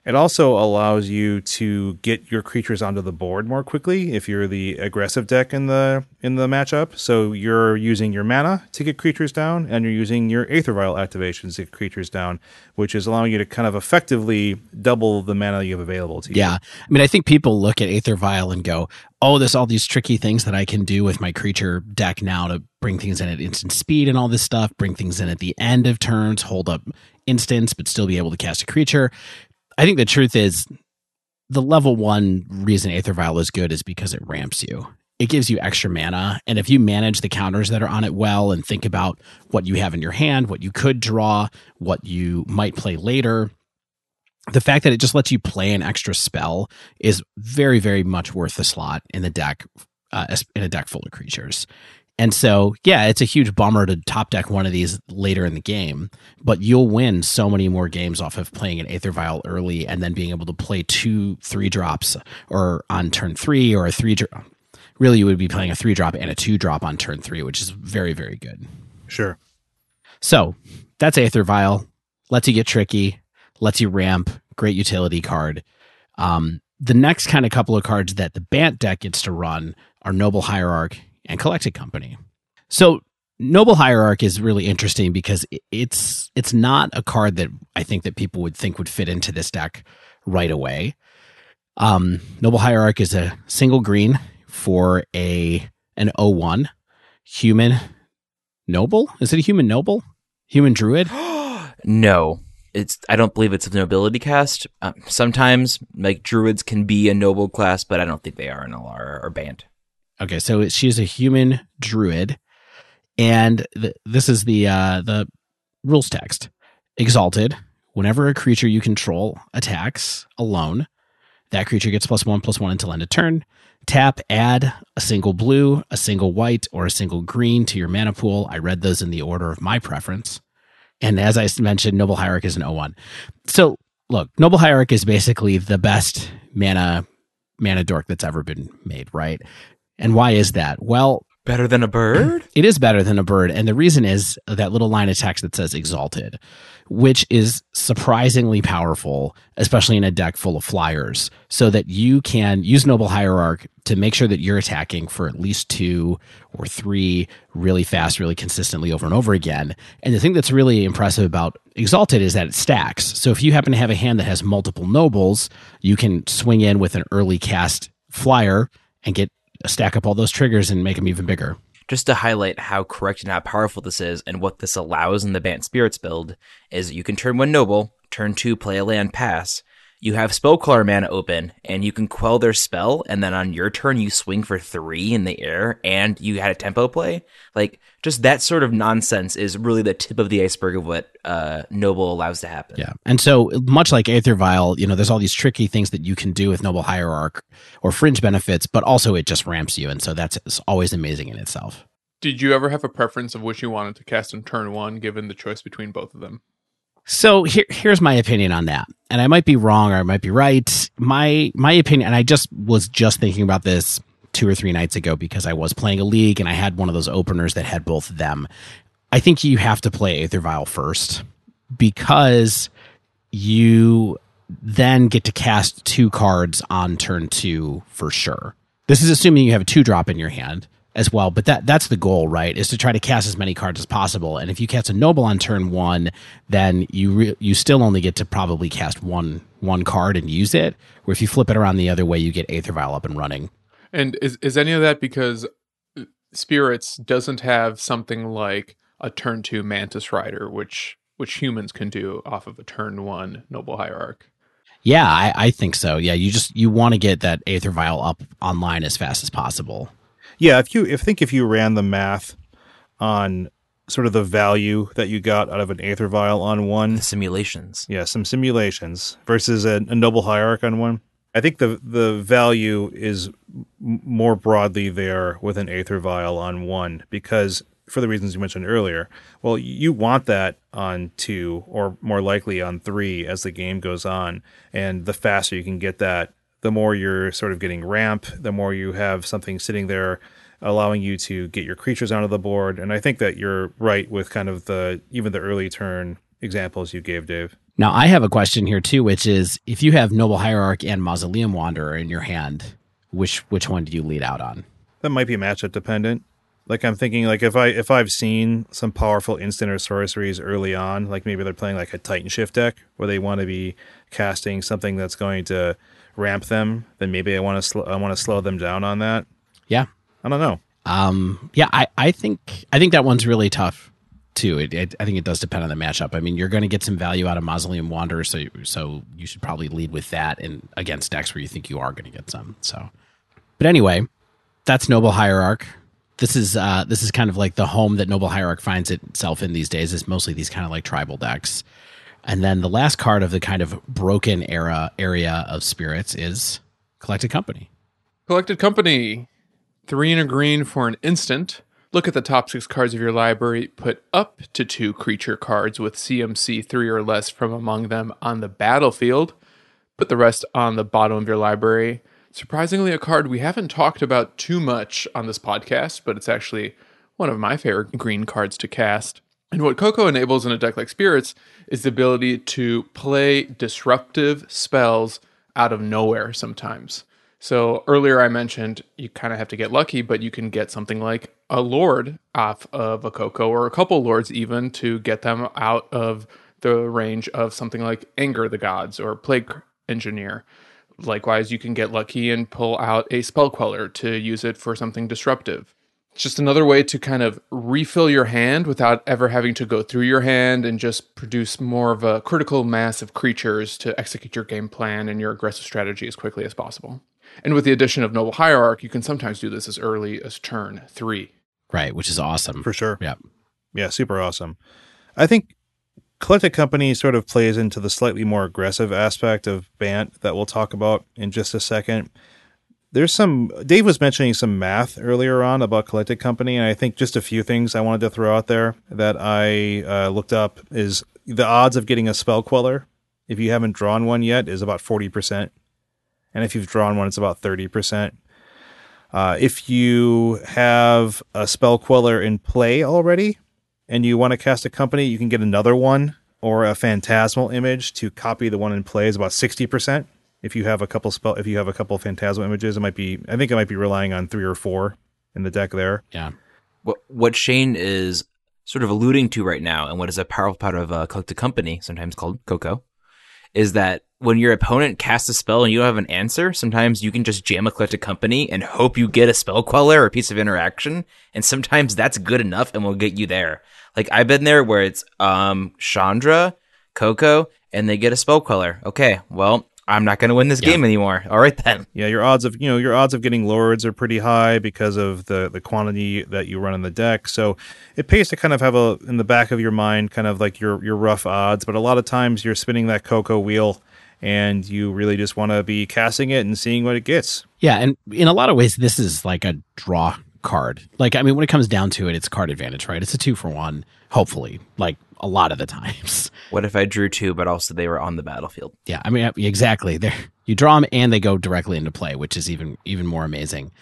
It also allows you to get your creatures onto the board more quickly if you're the aggressive deck in the in the matchup. So you're using your mana to get creatures down, and you're using your Aether Vial activations to get creatures down, which is allowing you to kind of effectively double the mana you have available to you. Yeah, I mean, I think people look at Aether Vial and go, "Oh, there's all these tricky things that I can do with my creature deck now to bring things in at instant speed and all this stuff, bring things in at the end of turns, hold up instants, but still be able to cast a creature." I think the truth is the level one reason Aether Vial is good is because it ramps you. It gives you extra mana. And if you manage the counters that are on it well and think about what you have in your hand, what you could draw, what you might play later, the fact that it just lets you play an extra spell is very, very much worth the slot in the deck, uh, in a deck full of creatures. And so, yeah, it's a huge bummer to top deck one of these later in the game, but you'll win so many more games off of playing an Aether Vial early and then being able to play two three drops or on turn three or a three drop. Really, you would be playing a three drop and a two drop on turn three, which is very, very good. Sure. So that's Aether Vial. Lets you get tricky, lets you ramp, great utility card. Um, the next kind of couple of cards that the Bant deck gets to run are Noble Hierarch and Collected Company. So Noble Hierarch is really interesting because it's it's not a card that I think that people would think would fit into this deck right away. Um, Noble Hierarch is a single green for a an 01 human noble. Is it a human noble? Human druid? no. It's I don't believe it's a nobility cast. Um, sometimes like druids can be a noble class, but I don't think they are in LR or Bant. Okay, so she's a human druid, and th- this is the uh, the rules text. Exalted. Whenever a creature you control attacks alone, that creature gets plus one plus one until end of turn. Tap, add a single blue, a single white, or a single green to your mana pool. I read those in the order of my preference. And as I mentioned, Noble Hierarch is an 01. So look, Noble Hierarch is basically the best mana mana dork that's ever been made, right? And why is that? Well, Better than a bird? it is better than a bird. And the reason is that little line of text that says exalted, which is surprisingly powerful, especially in a deck full of flyers, so that you can use Noble Hierarch to make sure that you're attacking for at least two or three really fast, really consistently over and over again. And the thing that's really impressive about Exalted is that it stacks. So if you happen to have a hand that has multiple nobles, you can swing in with an early cast flyer and get stack up all those triggers and make them even bigger. Just to highlight how correct and how powerful this is, and what this allows in the Bant Spirits build, is you can turn one noble, turn two, play a land, pass. You have Spell Queller mana open, and you can quell their spell, and then on your turn you swing for three in the air, and you had a tempo play. Like just that sort of nonsense is really the tip of the iceberg of what uh, Noble allows to happen. Yeah. And so much like Aether Vial, you know, there's all these tricky things that you can do with Noble Hierarch or fringe benefits, but also it just ramps you. And so that's always amazing in itself. Did you ever have a preference of which you wanted to cast in turn one, given the choice between both of them? So here, here's my opinion on that, and I might be wrong or I might be right. My my opinion, and I just was just thinking about this two or three nights ago because I was playing a league and I had one of those openers that had both of them. I think you have to play Aether Vial first because you then get to cast two cards on turn two for sure. This is assuming you have a two drop in your hand as well, but that that's the goal, right? Is to try to cast as many cards as possible. And if you cast a noble on turn one, then you re- you still only get to probably cast one one card and use it. Or if you flip it around the other way, you get Aether Vial up and running. And is is any of that because uh, spirits doesn't have something like a turn two Mantis Rider, which which humans can do off of a turn one Noble Hierarch? Yeah, I, I think so. Yeah, you just you want to get that Aether Vial up online as fast as possible. Yeah, if you if think if you ran the math on sort of the value that you got out of an Aether Vial on one, The simulations. yeah, some simulations versus a, a Noble Hierarch on one. I think the the value is more broadly there with an Aether Vial on one because for the reasons you mentioned earlier. Well, you want that on two or more likely on three as the game goes on, and the faster you can get that, the more you're sort of getting ramp, the more you have something sitting there allowing you to get your creatures onto the board. And I think that you're right with kind of the even the early turn examples you gave, Dave. Now I have a question here too, which is if you have Noble Hierarch and Mausoleum Wanderer in your hand, which which one do you lead out on? That might be matchup dependent. Like I'm thinking, like if I if I've seen some powerful instant or sorceries early on, like maybe they're playing like a Titan Shift deck where they want to be casting something that's going to ramp them, then maybe I want to sl- I want to slow them down on that. Yeah. I don't know. Um, yeah, I, I think I think that one's really tough too. It, it, I think it does depend on the matchup. I mean, you're going to get some value out of Mausoleum Wanderer, so so you should probably lead with that and against decks where you think you are going to get some. So, but anyway, that's Noble Hierarch. This is uh, this is kind of like the home that Noble Hierarch finds itself in these days. Is mostly these kind of like tribal decks. And then the last card of the kind of broken era area of spirits is Collected Company. Collected Company. Three and a green for an instant. Look at the top six cards of your library. Put up to two creature cards with CMC three or less from among them on the battlefield. Put the rest on the bottom of your library. Surprisingly, a card we haven't talked about too much on this podcast, but it's actually one of my favorite green cards to cast. And what Coco enables in a deck like Spirits is the ability to play disruptive spells out of nowhere sometimes. So earlier I mentioned you kind of have to get lucky, but you can get something like a lord off of a Coco or a couple lords even to get them out of the range of something like Anger the Gods or Plague Engineer. Likewise, you can get lucky and pull out a spell queller to use it for something disruptive. It's just another way to kind of refill your hand without ever having to go through your hand and just produce more of a critical mass of creatures to execute your game plan and your aggressive strategy as quickly as possible. And with the addition of Noble Hierarch, you can sometimes do this as early as turn three. Right, which is awesome. For sure. Yeah. Yeah, super awesome. I think Collected Company sort of plays into the slightly more aggressive aspect of Bant that we'll talk about in just a second. There's some Dave was mentioning some math earlier on about Collected Company, and I think just a few things I wanted to throw out there that I uh, looked up is the odds of getting a spell queller if you haven't drawn one yet is about forty percent, and if you've drawn one, it's about thirty percent. Uh, if you have a spell queller in play already, and you want to cast a company, you can get another one or a phantasmal image to copy the one in play is about sixty percent. If you have a couple spell, if you have a couple phantasmal images, it might be. I think it might be relying on three or four in the deck there. Yeah. What what Shane is sort of alluding to right now, and what is a powerful part of a collected company, sometimes called Coco, is that when your opponent casts a spell and you don't have an answer, sometimes you can just jam a collected company and hope you get a spell queller or a piece of interaction, and sometimes that's good enough and will get you there. Like I've been there where it's um Chandra, Coco, and they get a spell queller. Okay, well I'm not going to win this Yeah. game anymore. All right then. Yeah, your odds of you know your odds of getting lords are pretty high because of the the quantity that you run in the deck. So it pays to kind of have a in the back of your mind kind of like your your rough odds. But a lot of times you're spinning that Coco wheel, and you really just want to be casting it and seeing what it gets. Yeah, and in a lot of ways, this is like a draw card. Like, I mean, when it comes down to it, it's card advantage, right? It's a two for one, hopefully, like a lot of the times. What if I drew two, but also they were on the battlefield? Yeah, I mean, exactly. There, you draw them and they go directly into play, which is even even more amazing.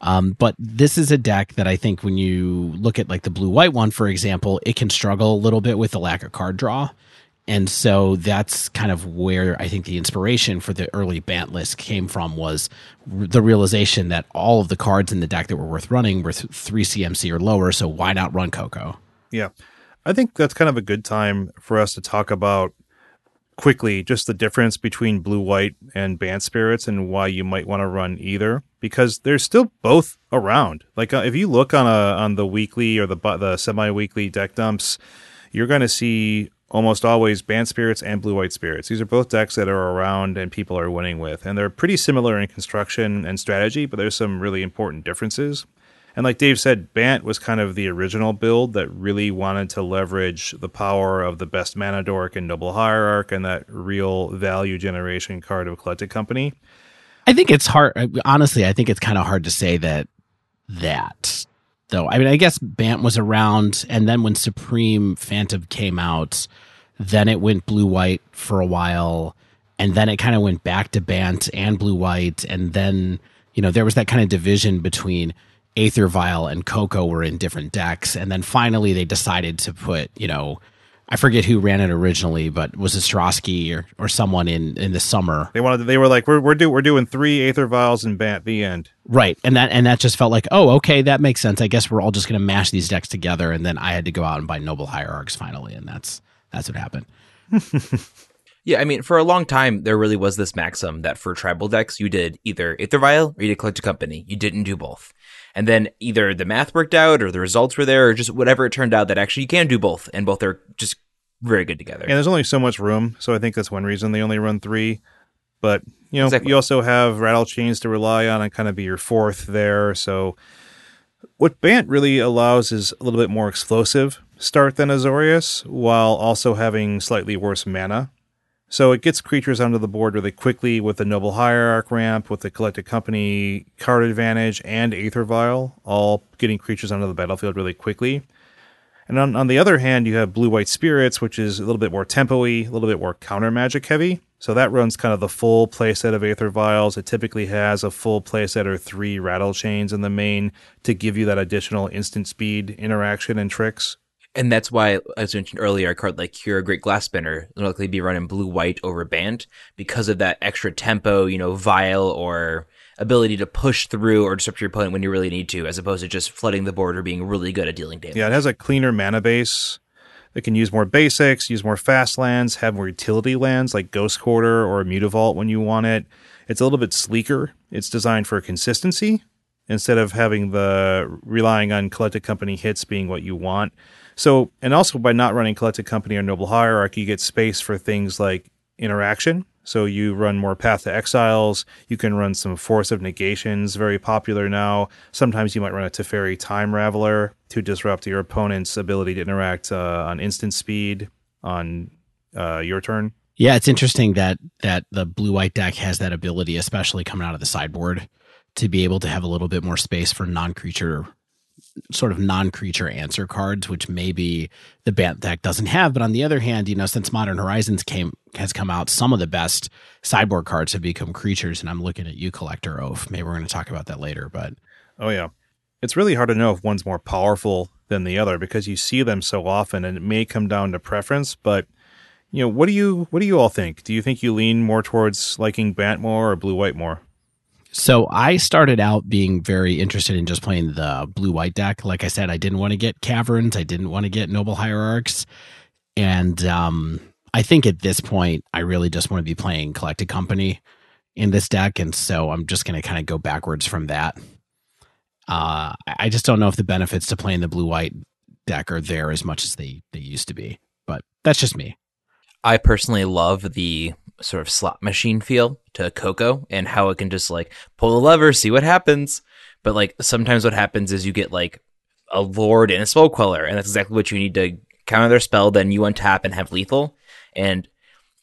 Um, but this is a deck that I think when you look at like the blue white one, for example, it can struggle a little bit with the lack of card draw. And so that's kind of where I think the inspiration for the early Bant list came from was r- the realization that all of the cards in the deck that were worth running were th- three CMC or lower. So why not run Coco? Yeah. I think that's kind of a good time for us to talk about quickly just the difference between blue white and Bant spirits and why you might want to run either because they're still both around. Like uh, if you look on a on the weekly or the the semi-weekly deck dumps, you're going to see almost always Bant spirits and blue white spirits. These are both decks that are around and people are winning with and they're pretty similar in construction and strategy, but there's some really important differences. And like Dave said, Bant was kind of the original build that really wanted to leverage the power of the best mana dork and noble hierarch and that real value generation card of collected company. I think it's hard. Honestly, I think it's kind of hard to say that that though. I mean, I guess Bant was around, and then when Supreme Phantom came out, then it went blue white for a while, and then it kind of went back to Bant and blue white, and then you know there was that kind of division between Aether Vial and Coco were in different decks, and then finally they decided to put you know. I forget who ran it originally, but was it Strosky or, or someone in, in the summer They wanted they were like we're we're do, we're doing 3 Aether Vials and Bant the end. Right. And that and that just felt like, oh, okay, that makes sense. I guess we're all just gonna mash these decks together. And then I had to go out and buy Noble Hierarchs finally, and that's that's what happened. Yeah, I mean, for a long time, there really was this maxim that for tribal decks, you did either Aether Vial or you did Collected Company. You didn't do both. And then either the math worked out or the results were there or just whatever it turned out that actually you can do both and both are just very good together. And there's only so much room, so I think that's one reason they only run 3. But, you know, Exactly. you also have Rattlechains to rely on and kind of be your fourth there, so what Bant really allows is a little bit more explosive start than Azorius, while also having slightly worse mana. So it gets creatures onto the board really quickly with the Noble Hierarch ramp, with the Collected Company card advantage, and Aether Vial, all getting creatures onto the battlefield really quickly. And on, on the other hand, you have Blue White Spirits, which is a little bit more tempo-y, a little bit more counter magic heavy. So that runs kind of the full playset of Aether Vials. It typically has a full playset or three Rattlechains in the main to give you that additional instant speed interaction and tricks. And that's why, as mentioned earlier, a card like Kira, Great Glass-Spinner, will likely be running blue white over Bant because of that extra tempo, you know, vial or ability to push through or disrupt your opponent when you really need to, as opposed to just flooding the board or being really good at dealing damage. Yeah, it has a cleaner mana base. It can use more basics, use more fast lands, have more utility lands like Ghost Quarter or Mutavault when you want it. It's a little bit sleeker. It's designed for consistency instead of having the relying on collected company hits being what you want. So, and also by not running collected company or noble hierarchy, you get space for things like interaction. So you run more Path to Exiles. You can run some Force of Negations, very popular now. Sometimes you might run a Teferi Time Raveler to disrupt your opponent's ability to interact uh, on instant speed on uh, your turn. Yeah, it's interesting that that the blue white deck has that ability, especially coming out of the sideboard, to be able to have a little bit more space for non creature sort of non-creature answer cards, which maybe the Bant deck doesn't have. But on the other hand, you know, since Modern Horizons came has come out, some of the best sideboard cards have become creatures. And I'm looking at you, Collector Ouphe. Maybe we're going to talk about that later. But Oh yeah. It's really hard to know if one's more powerful than the other because you see them so often and it may come down to preference, but you know, what do you what do you all think? Do you think you lean more towards liking Bant more or blue white more? So I started out being very interested in just playing the blue white deck. Like I said, I didn't want to get caverns. I didn't want to get noble hierarchs. And um, I think at this point, I really just want to be playing collected company in this deck. And so I'm just going to kind of go backwards from that. Uh, I just don't know if the benefits to playing the blue white deck are there as much as they, they used to be. But that's just me. I personally love the sort of slot machine feel to Coco and how it can just like pull the lever, see what happens. But like sometimes what happens is you get like a lord and a spell queller, and that's exactly what you need to counter their spell. Then you untap and have lethal, and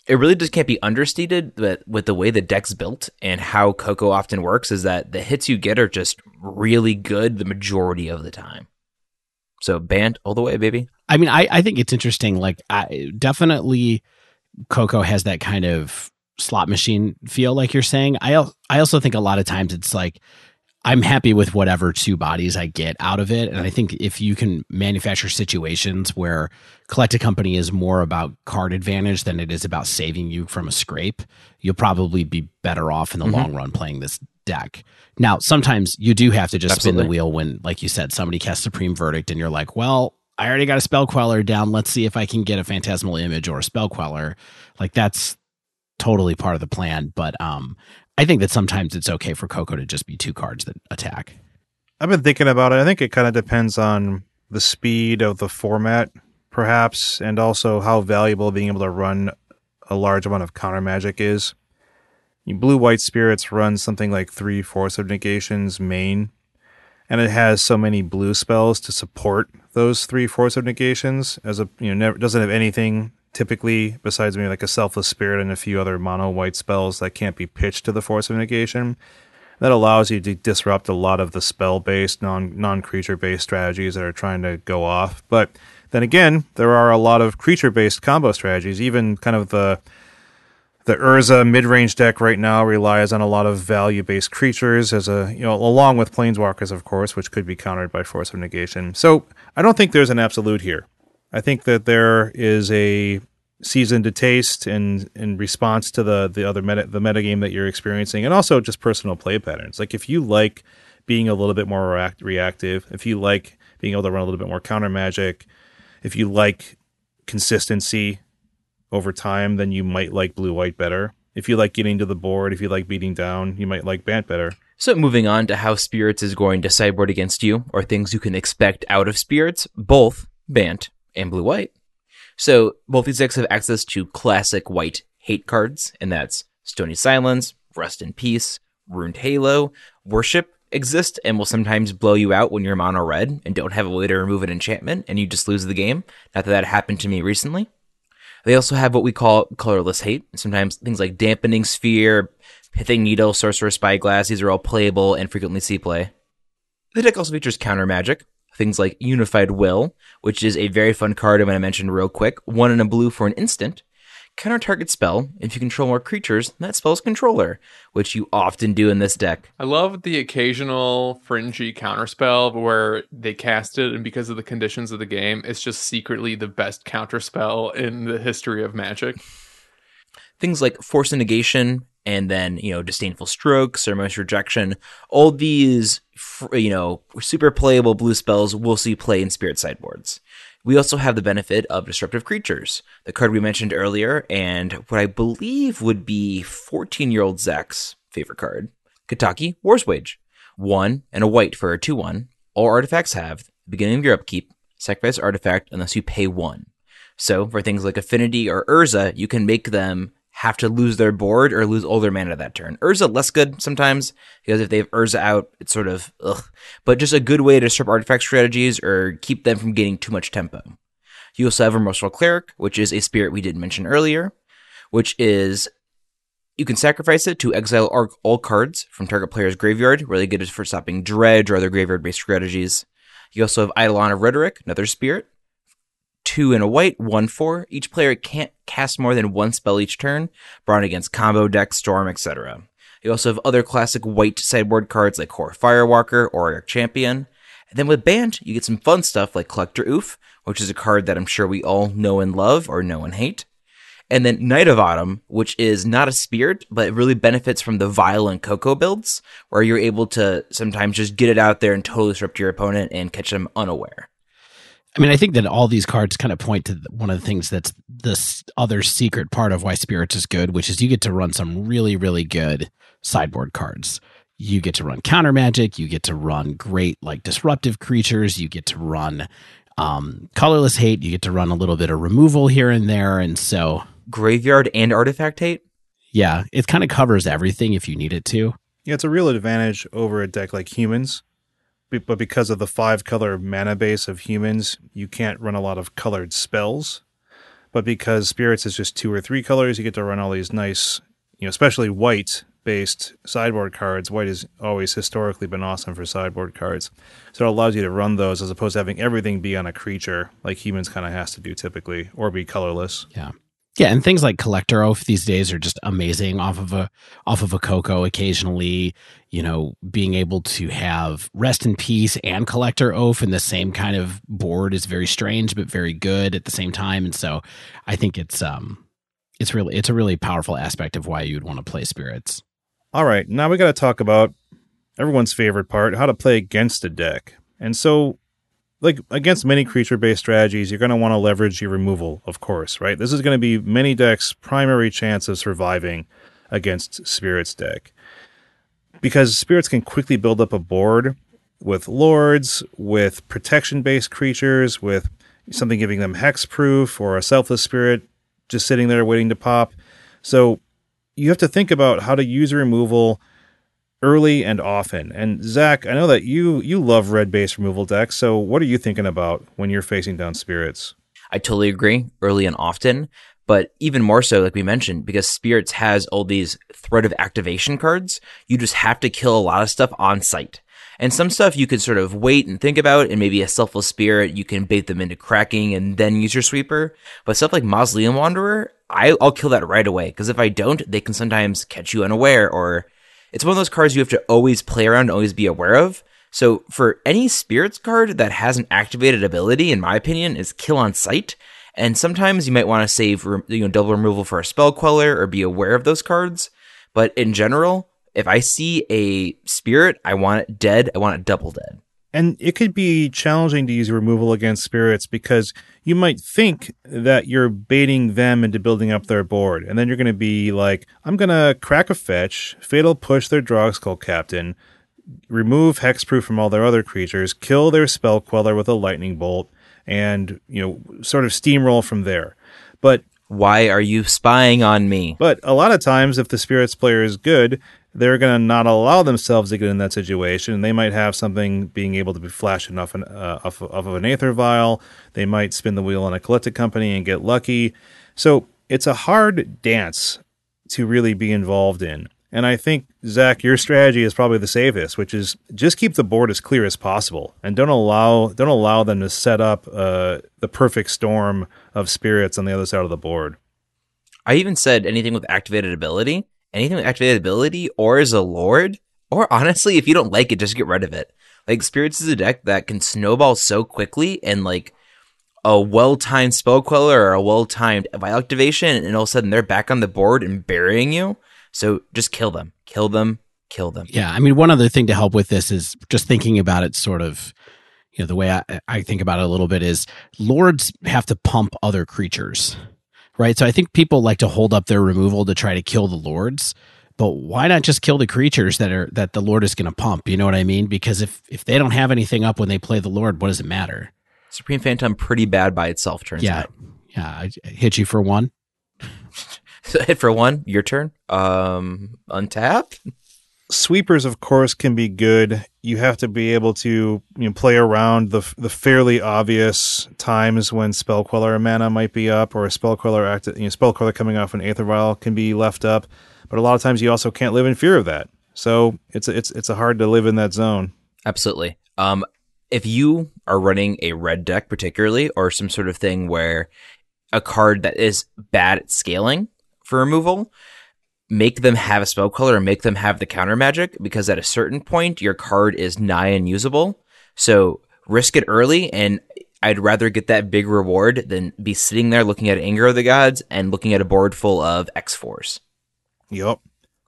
it really just can't be understated that with the way the deck's built and how Coco often works is that the hits you get are just really good the majority of the time. So Bant all the way, baby. I mean, I, I think it's interesting. Like, I definitely Coco has that kind of slot machine feel, like you're saying. I I also think a lot of times it's like I'm happy with whatever two bodies I get out of it, and I think if you can manufacture situations where collected company is more about card advantage than it is about saving you from a scrape, you'll probably be better off in the mm-hmm. long run playing this deck. Now, sometimes you do have to just Absolutely. spin the wheel when, like you said, somebody casts Supreme Verdict, and you're like, well, I already got a spell queller down. Let's see if I can get a phantasmal image or a spell queller. Like that's totally part of the plan. But um, I think that sometimes it's okay for Coco to just be two cards that attack. I've been thinking about it. I think it kind of depends on the speed of the format, perhaps, and also how valuable being able to run a large amount of counter magic is. Blue White Spirits run something like three Force of Negations main, and it has so many blue spells to support those three force of negations as a you know never doesn't have anything typically besides maybe like a selfless spirit and a few other mono white spells that can't be pitched to the force of negation. That allows you to disrupt a lot of the spell based non non creature based strategies that are trying to go off. But then again, there are a lot of creature based combo strategies, even kind of the the Urza mid-range deck right now relies on a lot of value-based creatures as a you know along with planeswalkers of course which could be countered by force of negation. So i don't think there's an absolute here. I think that there is a season to taste in in response to the the other meta the metagame that you're experiencing and also just personal play patterns. Like if you like being a little bit more react- reactive if you like being able to run a little bit more counter magic if you like consistency over time, then you might like blue white better. If you like getting to the board, if you like beating down, you might like Bant better. So moving on to how Spirits is going to sideboard against you, or things you can expect out of Spirits, both Bant and Blue White. So both these decks have access to classic white hate cards, and that's Stony Silence, Rest in Peace, Runed Halo, Worship exist and will sometimes blow you out when you're mono red and don't have a way to remove an enchantment and you just lose the game. Not that that happened to me recently. They also have what we call colorless hate. Sometimes things like dampening sphere, pithing needle, Sorcerous Spyglass. These are all playable and frequently see play. The deck also features counter magic. Things like Unified Will, which is a very fun card I'm going to mention real quick. One in a blue for an instant counter target spell. If you control more creatures, that spell's controller, which you often do in this deck. I love the occasional fringy counter spell where they cast it, and because of the conditions of the game, it's just secretly the best counter spell in the history of Magic. Things like Force Negation and then you know disdainful stroke ceremonious rejection all these you know super playable blue spells will see play in spirit sideboards we also have the benefit of Disruptive Creatures, the card we mentioned earlier, and what I believe would be 14 year old Zach's favorite card Kataki War's Wage. One and a white for a 2 1. All artifacts have beginning of your upkeep, sacrifice artifact unless you pay one. So, for things like Affinity or Urza, you can make them have to lose their board or lose all their mana that turn. Urza less good sometimes because if they have Urza out, it's sort of ugh. But just a good way to strip artifact strategies or keep them from getting too much tempo. You also have Remorseful Cleric, which is a spirit we did mention earlier, which is you can sacrifice it to exile all cards from target player's graveyard, really good for stopping dredge or other graveyard based strategies. You also have Eidolon of Rhetoric, another spirit. Two in a white, one four. Each player can't cast more than one spell each turn, brought against combo deck, storm, etc. You also have other classic white sideboard cards like Kor Firewalker or Champion. And then with Bant, you get some fun stuff like Collector Ouphe, which is a card that I'm sure we all know and love or know and hate. And then Knight of Autumn, which is not a spirit, but it really benefits from the Vial and Coco builds, where you're able to sometimes just get it out there and totally disrupt your opponent and catch them unaware. I mean, I think that all these cards kind of point to one of the things that's this other secret part of why Spirits is good, which is you get to run some really, really good sideboard cards. You get to run counter magic. You get to run great, like disruptive creatures. You get to run um, colorless hate. You get to run a little bit of removal here and there. And so Graveyard and Artifact Hate? Yeah, it kind of covers everything if you need it to. Yeah, it's a real advantage over a deck like humans. But because of the five color mana base of humans, you can't run a lot of colored spells. But because spirits is just two or three colors, you get to run all these nice, you know, especially white based sideboard cards. White has always historically been awesome for sideboard cards. So it allows you to run those as opposed to having everything be on a creature like humans kind of has to do typically or be colorless. Yeah. Yeah, and things like Collector Ouphe these days are just amazing off of a off of a Coco occasionally, you know, being able to have Rest in Peace and Collector Ouphe in the same kind of board is very strange but very good at the same time. And so I think it's um it's really it's a really powerful aspect of why you'd want to play spirits. All right, now we got to talk about everyone's favorite part, how to play against a deck. And so like against many creature based strategies, you're going to want to leverage your removal, of course, right? This is going to be many decks' primary chance of surviving against Spirits deck. Because Spirits can quickly build up a board with lords, with protection based creatures, with something giving them hexproof or a selfless spirit just sitting there waiting to pop. So you have to think about how to use removal early and often. And Zach, I know that you you love red base removal decks. So what are you thinking about when you're facing down spirits? I totally agree. Early and often, but even more so, like we mentioned, because spirits has all these threat of activation cards. You just have to kill a lot of stuff on site. And some stuff you could sort of wait and think about, and maybe a selfless spirit, you can bait them into cracking and then use your sweeper. But stuff like Mausoleum Wanderer, I, will kill that right away, because if I don't, they can sometimes catch you unaware, or it's one of those cards you have to always play around and always be aware of. So for any spirits card that has an activated ability, in my opinion, is kill on sight. And sometimes you might want to save you know double removal for a spell queller or be aware of those cards. But in general, if I see a spirit, I want it dead. I want it double dead. And it could be challenging to use removal against spirits because you might think that you're baiting them into building up their board. And then you're going to be like, I'm going to crack a fetch, fatal push their Drogskol captain, remove hexproof from all their other creatures, kill their spell queller with a lightning bolt, and, you know, sort of steamroll from there. But why are you spying on me? But a lot of times, if the spirits player is good, they're going to not allow themselves to get in that situation. They might have something being able to be flashed off, an, uh, off, off of an Aether Vial. They might spin the wheel on a Collected Company and get lucky. So it's a hard dance to really be involved in. And I think, Zach, your strategy is probably the safest, which is just keep the board as clear as possible and don't allow don't allow them to set up uh, the perfect storm of spirits on the other side of the board. I even said anything with activated ability anything with activated ability or as a lord, or honestly, if you don't like it, just get rid of it. Like Spirits is a deck that can snowball so quickly and like a well timed spell queller or a well timed vial activation, and all of a sudden they're back on the board and burying you. So just kill them, kill them, kill them. Yeah, I mean, one other thing to help with this is just thinking about it sort of, you know, the way I, I think about it a little bit is lords have to pump other creatures right? So I think people like to hold up their removal to try to kill the lords, but why not just kill the creatures that are that the lord is going to pump? You know what I mean? Because if if they don't have anything up when they play the lord, what does it matter? Supreme Phantom pretty bad by itself turns yeah. out. Yeah, I hit you for one. hit for one. Your turn. Um, untap sweepers, of course, can be good. You have to be able to you know, play around the the fairly obvious times when spell queller mana might be up, or a spell queller act, you know, spell queller coming off an aether vial can be left up. But a lot of times you also can't live in fear of that. So it's it's it's a hard to live in that zone. Absolutely. Um, if you are running a red deck particularly or some sort of thing where a card that is bad at scaling for removal make them have a spell queller and make them have the counter magic because at a certain point your card is nigh unusable so risk it early and i'd rather get that big reward than be sitting there looking at anger of the gods and looking at a board full of x4s Yep.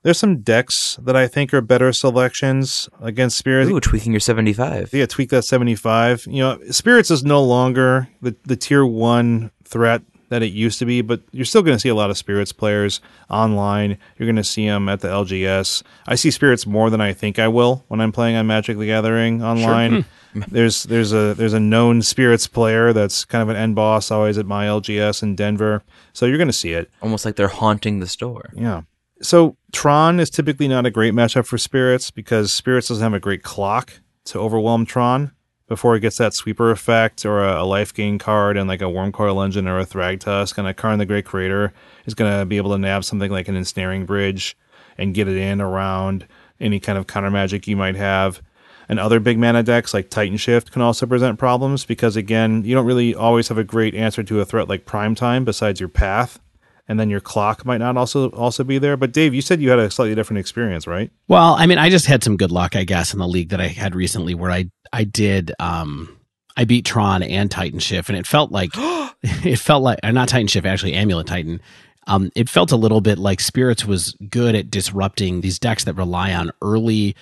There's some decks that I think are better selections against spirits. ooh tweaking your 75 Yeah, tweak that 75. You know, spirits is no longer the, the tier one threat that it used to be, but you're still going to see a lot of spirits players online. You're going to see them at the LGS. I see spirits more than I think I will when I'm playing on Magic the Gathering online. Hmm. there's there's a there's a known spirits player that's kind of an end boss always at my LGS in Denver. So you're going to see it. almost like they're haunting the store Yeah. So Tron is typically not a great matchup for Spirits because Spirits doesn't have a great clock to overwhelm Tron before it gets that sweeper effect or a, a life gain card and like a Wurmcoil Engine or a Thragtusk And a Karn the Great Creator is going to be able to nab something like an Ensnaring Bridge and get it in around any kind of counter magic you might have. And other big mana decks like Titan Shift can also present problems because, again, you don't really always have a great answer to a threat like Prime Time besides your path and then your clock might not also also be there. But Dave, you said you had a slightly different experience, right? Well, I mean, I just had some good luck, I guess, in the league that I had recently where I I did um I beat Tron and Titan Shift and it felt like it felt like uh, not Titan Shift, actually Amulet Titan. Um it felt a little bit like Spirits was good at disrupting these decks that rely on early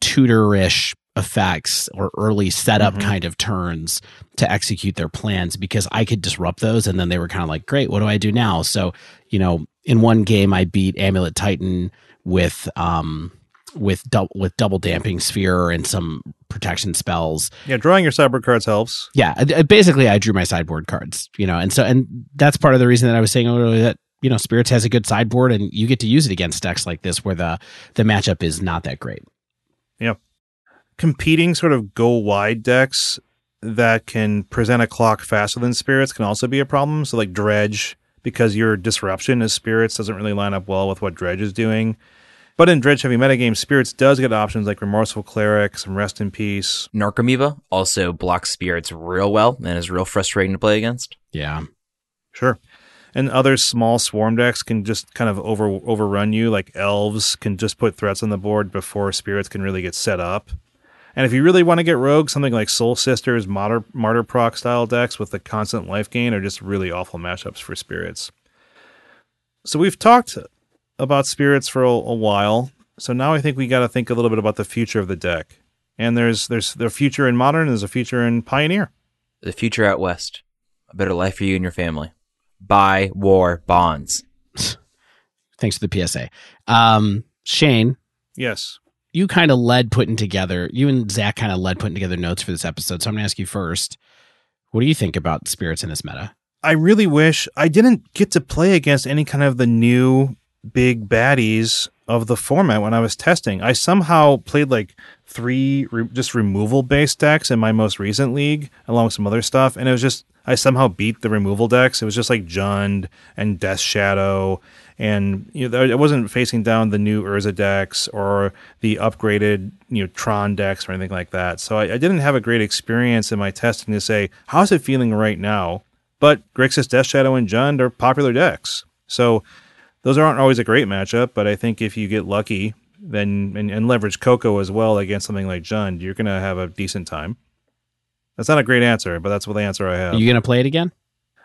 tutorish effects or early setup Mhm. kind of turns to execute their plans because I could disrupt those and then they were kind of like, great, what do I do now? So, you know, in one game I beat Amulet Titan with um with double with double damping sphere and some protection spells. Yeah, drawing your sideboard cards helps. Yeah, basically I drew my sideboard cards, you know, and so and that's part of the reason that I was saying earlier that you know Spirits has a good sideboard and you get to use it against decks like this where the the matchup is not that great. Competing sort of go wide decks that can present a clock faster than spirits can also be a problem. So like dredge, because your disruption as spirits doesn't really line up well with what dredge is doing. But in dredge heavy metagame, spirits does get options like remorseful cleric, some rest in peace. Narcomoeba also blocks spirits real well and is real frustrating to play against. Yeah. Sure. And other small swarm decks can just kind of over overrun you. Like elves can just put threats on the board before spirits can really get set up. And if you really want to get rogue, something like Soul Sisters, Martyr, Martyr Proc style decks with the constant life gain are just really awful matchups for spirits. So we've talked about spirits for a, a while. So now I think we got to think a little bit about the future of the deck. And there's there's the future in modern, there's a future in pioneer. The future out west. A better life for you and your family. Buy war bonds. Thanks for the PSA. Um Shane, Yes. You kind of led putting together you and Zach kind of led putting together notes for this episode. So I'm gonna ask you first. What do you think about spirits in this meta? I really wish I didn't get to play against any kind of the new big baddies of the format when I was testing. I somehow played like three re- just removal based decks in my most recent league, along with some other stuff, and it was just I somehow beat the removal decks. It was just like Jund and Death Shadow, and you know I wasn't facing down the new Urza decks or the upgraded you know Tron decks or anything like that. So I, I didn't have a great experience in my testing to say how's it feeling right now. But Grixis, Death Shadow, and Jund are popular decks. So those aren't always a great matchup, but I think if you get lucky then and, and leverage Coco as well against something like Jund, you're gonna have a decent time. That's not a great answer, but that's what the answer I have. Are you gonna play it again?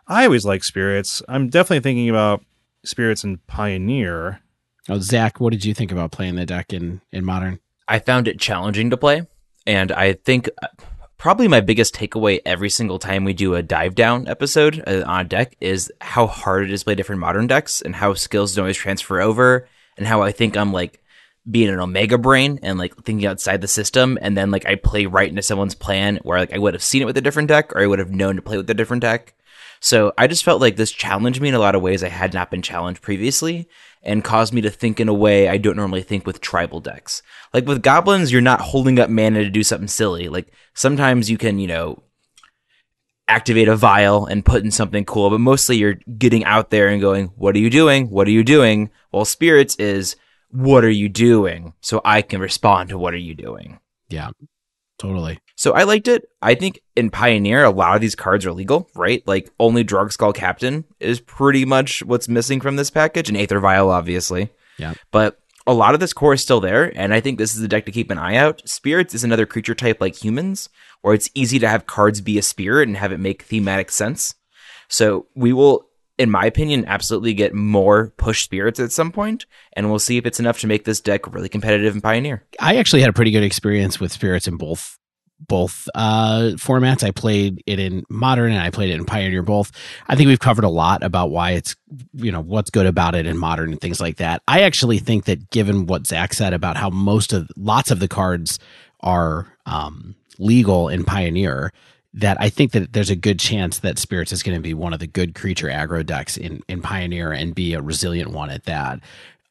I always like spirits. I'm definitely thinking about spirits and Pioneer. Oh, Zach, what did you think about playing the deck in in modern? I found it challenging to play, and I think uh, probably my biggest takeaway every single time we do a dive down episode uh, on a deck is how hard it is to play different modern decks and how skills don't always transfer over, and how I think I'm like being an omega brain and like thinking outside the system, and then like I play right into someone's plan where like I would have seen it with a different deck or I would have known to play with a different deck. So I just felt like this challenged me in a lot of ways I had not been challenged previously and caused me to think in a way I don't normally think with tribal decks. Like with goblins, you're not holding up mana to do something silly. Like sometimes you can, you know, activate a vial and put in something cool, but mostly you're getting out there and going, what are you doing? What are you doing? While spirits is, what are you doing? So I can respond to what are you doing? Yeah. totally. So I liked it. I think in Pioneer, a lot of these cards are legal, right? Like only Drogskol Captain is pretty much what's missing from this package, and Aether Vial, obviously. Yeah. But a lot of this core is still there, and I think this is the deck to keep an eye out. Spirits is another creature type like humans, where it's easy to have cards be a spirit and have it make thematic sense. So we will, in my opinion, absolutely get more push spirits at some point, and we'll see if it's enough to make this deck really competitive in Pioneer. I actually had a pretty good experience with spirits in both both uh, formats. I played it in modern and I played it in Pioneer both. I think we've covered a lot about why it's you know what's good about it in modern and things like that. I actually think that given what Zach said about how most of lots of the cards are um, legal in Pioneer, that I think that there's a good chance that Spirits is going to be one of the good creature aggro decks in in Pioneer and be a resilient one at that.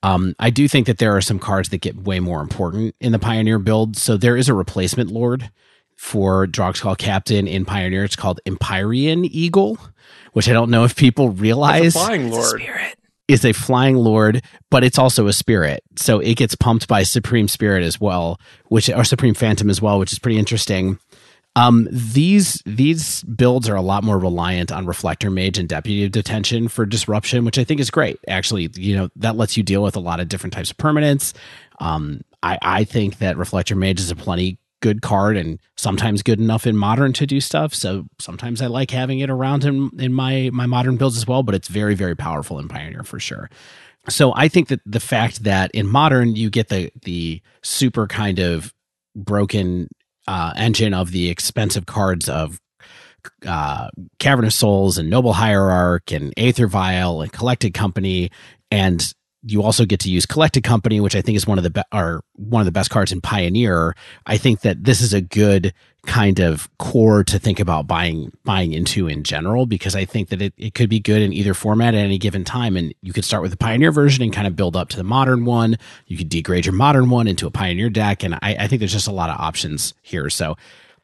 Um, I do think that there are some cards that get way more important in the Pioneer build. So there is a replacement Lord for Drogskol Captain in Pioneer. It's called Empyrean Eagle, which I don't know if people realize Flying Lord. Spirit. is a flying lord, but it's also a spirit. So it gets pumped by Supreme Spirit as well, which or Supreme Phantom as well, which is pretty interesting. Um, these these builds are a lot more reliant on Reflector Mage and Deputy of Detention for disruption, which I think is great. Actually, you know that lets you deal with a lot of different types of permanents. Um, I I think that Reflector Mage is a plenty good card and sometimes good enough in modern to do stuff. So sometimes I like having it around in in my my modern builds as well. But it's very very powerful in Pioneer for sure. So I think that the fact that in modern you get the the super kind of broken uh, engine of the expensive cards of uh, Cavern of Souls and Noble Hierarch and Aether Vial and Collected Company, and you also get to use Collected Company, which I think is one of the be- or one of the best cards in Pioneer. I think that this is a good kind of core to think about buying buying into in general because I think that it, it could be good in either format at any given time. And you could start with the Pioneer version and kind of build up to the modern one. You could degrade your modern one into a Pioneer deck, and I, I think there's just a lot of options here. So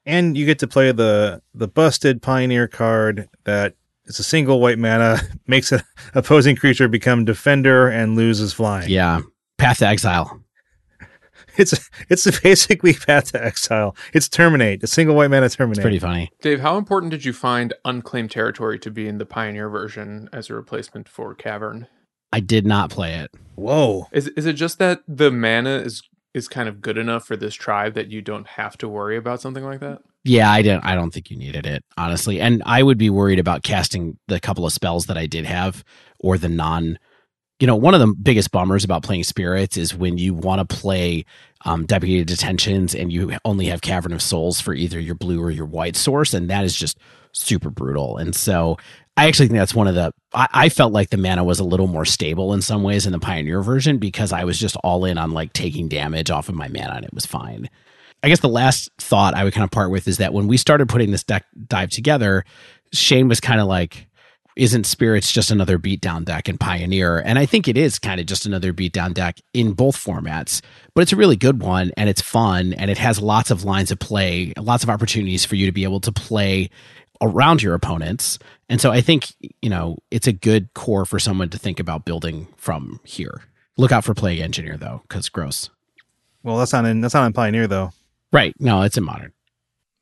and you get to play the the busted pioneer card that it's a single white mana makes an opposing creature become defender and loses flying. yeah, Path to Exile. It's it's basically path to exile. It's terminate. A single white mana terminate. It's pretty funny. Dave, how important did you find unclaimed territory to be in the Pioneer version as a replacement for Cavern? I did not play it. Whoa. Is is it just that the mana is is kind of good enough for this tribe that you don't have to worry about something like that? Yeah, I don't. I don't think you needed it honestly, and I would be worried about casting the couple of spells that I did have, or the non. You know, one of the biggest bummers about playing spirits is when you want to play um, deputy detentions and you only have Cavern of Souls for either your blue or your white source, and that is just super brutal. And so, I actually think that's one of the. I, I felt like the mana was a little more stable in some ways in the Pioneer version because I was just all in on like taking damage off of my mana and it was fine. I guess the last thought I would kind of part with is that when we started putting this deck dive together, Shane was kind of like, isn't Spirits just another beatdown deck in Pioneer? And I think it is kind of just another beatdown deck in both formats, but it's a really good one and it's fun and it has lots of lines of play, lots of opportunities for you to be able to play around your opponents. And so I think, you know, it's a good core for someone to think about building from here. Look out for Plague Engineer though, because gross. Well, that's not in that's not in Pioneer though. Right. No, it's in modern.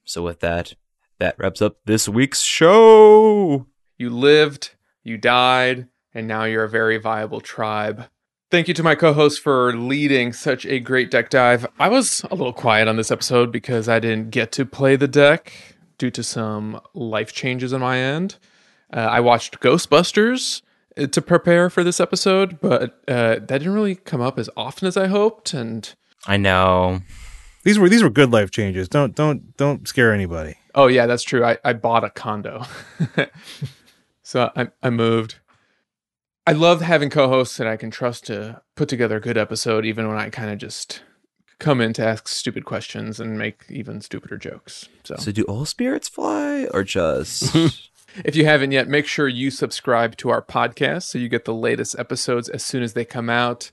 So with that, that wraps up this week's show. You lived, you died, and now you're a very viable tribe. Thank you to my co host for leading such a great deck dive. I was a little quiet on this episode because I didn't get to play the deck due to some life changes on my end. Uh, I watched Ghostbusters uh, to prepare for this episode, but uh, that didn't really come up as often as I hoped. And I know. These were these were good life changes. Don't don't don't scare anybody. oh, yeah, that's true. I, I bought a condo. so I, I moved. I love having co-hosts that I can trust to put together a good episode, even when I kind of just come in to ask stupid questions and make even stupider jokes. So, So do all spirits fly or just if you haven't yet, make sure you subscribe to our podcast so you get the latest episodes as soon as they come out.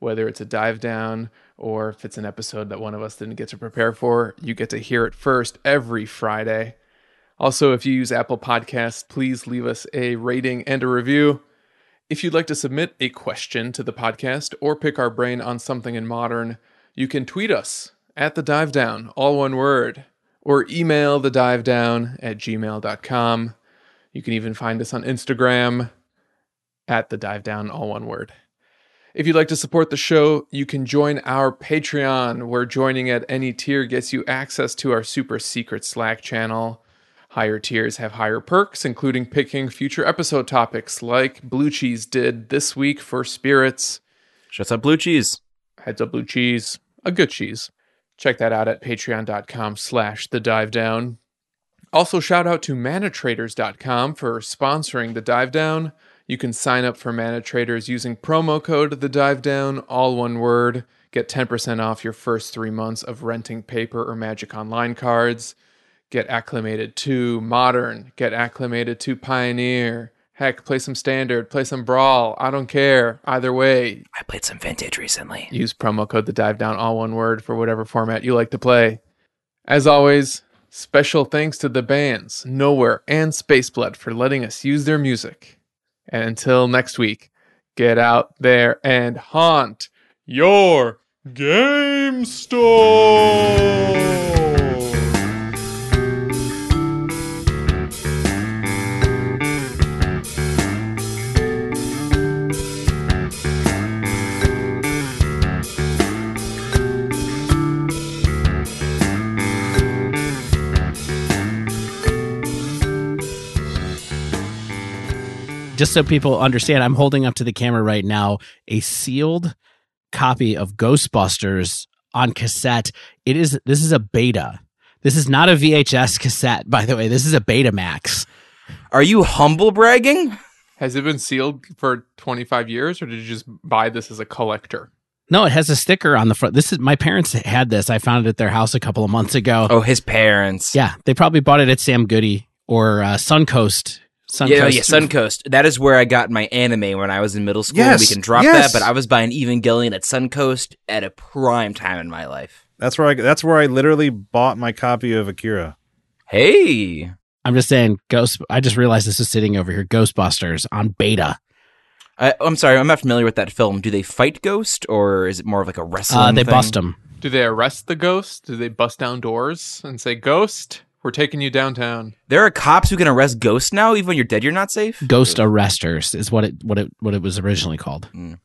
Whether it's a dive down or if it's an episode that one of us didn't get to prepare for, you get to hear it first every Friday. Also, if you use Apple Podcasts, please leave us a rating and a review. If you'd like to submit a question to the podcast or pick our brain on something in modern, you can tweet us at the dive down, all one word, or email the dive down at gmail.com. You can even find us on Instagram at the dive down, all one word. If you'd like to support the show, you can join our Patreon, where joining at any tier gets you access to our super secret Slack channel. Higher tiers have higher perks, including picking future episode topics like Blue Cheese did this week for Spirits. Shuts up blue cheese. Heads up Blue Cheese, a good cheese. Check that out at patreon.com slash the dive down. Also, shout out to manatraders.com for sponsoring the dive down. You can sign up for Mana Traders using promo code The Dive Down, all one word. Get 10% off your first three months of renting paper or Magic Online cards. Get acclimated to Modern. Get acclimated to Pioneer. Heck, play some Standard, play some Brawl. I don't care. Either way, I played some vintage recently. use promo code The Dive Down, all one word, for whatever format you like to play. As always, special thanks to the bands Nowhere and Spaceblood for letting us use their music. And until next week, get out there and haunt your game store. Just so people understand, I'm holding up to the camera right now a sealed copy of Ghostbusters on cassette. It is this is a beta. This is not a VHS cassette, by the way. This is a Betamax. Are you humble bragging? Has it been sealed for 25 years, or did you just buy this as a collector? No, it has a sticker on the front. This is my parents had this. I found it at their house a couple of months ago. Oh, his parents. Yeah, they probably bought it at Sam Goody or uh, Suncoast. Suncoast. Yeah, yeah, Suncoast. That is where I got my anime when I was in middle school. Yes, we can drop yes. that, but I was buying Evangelion at Suncoast at a prime time in my life. That's where I. That's where I literally bought my copy of Akira. Hey, I'm just saying, Ghost. I just realized this is sitting over here. Ghostbusters on beta. I, I'm sorry, I'm not familiar with that film. Do they fight Ghost, or is it more of like a wrestling? Uh, they thing? bust them. Do they arrest the ghost? Do they bust down doors and say, Ghost, we're taking you downtown? There are cops who can arrest ghosts now, even when you're dead. You're not safe. Ghost arresters is what it what it what it was originally called. Mm.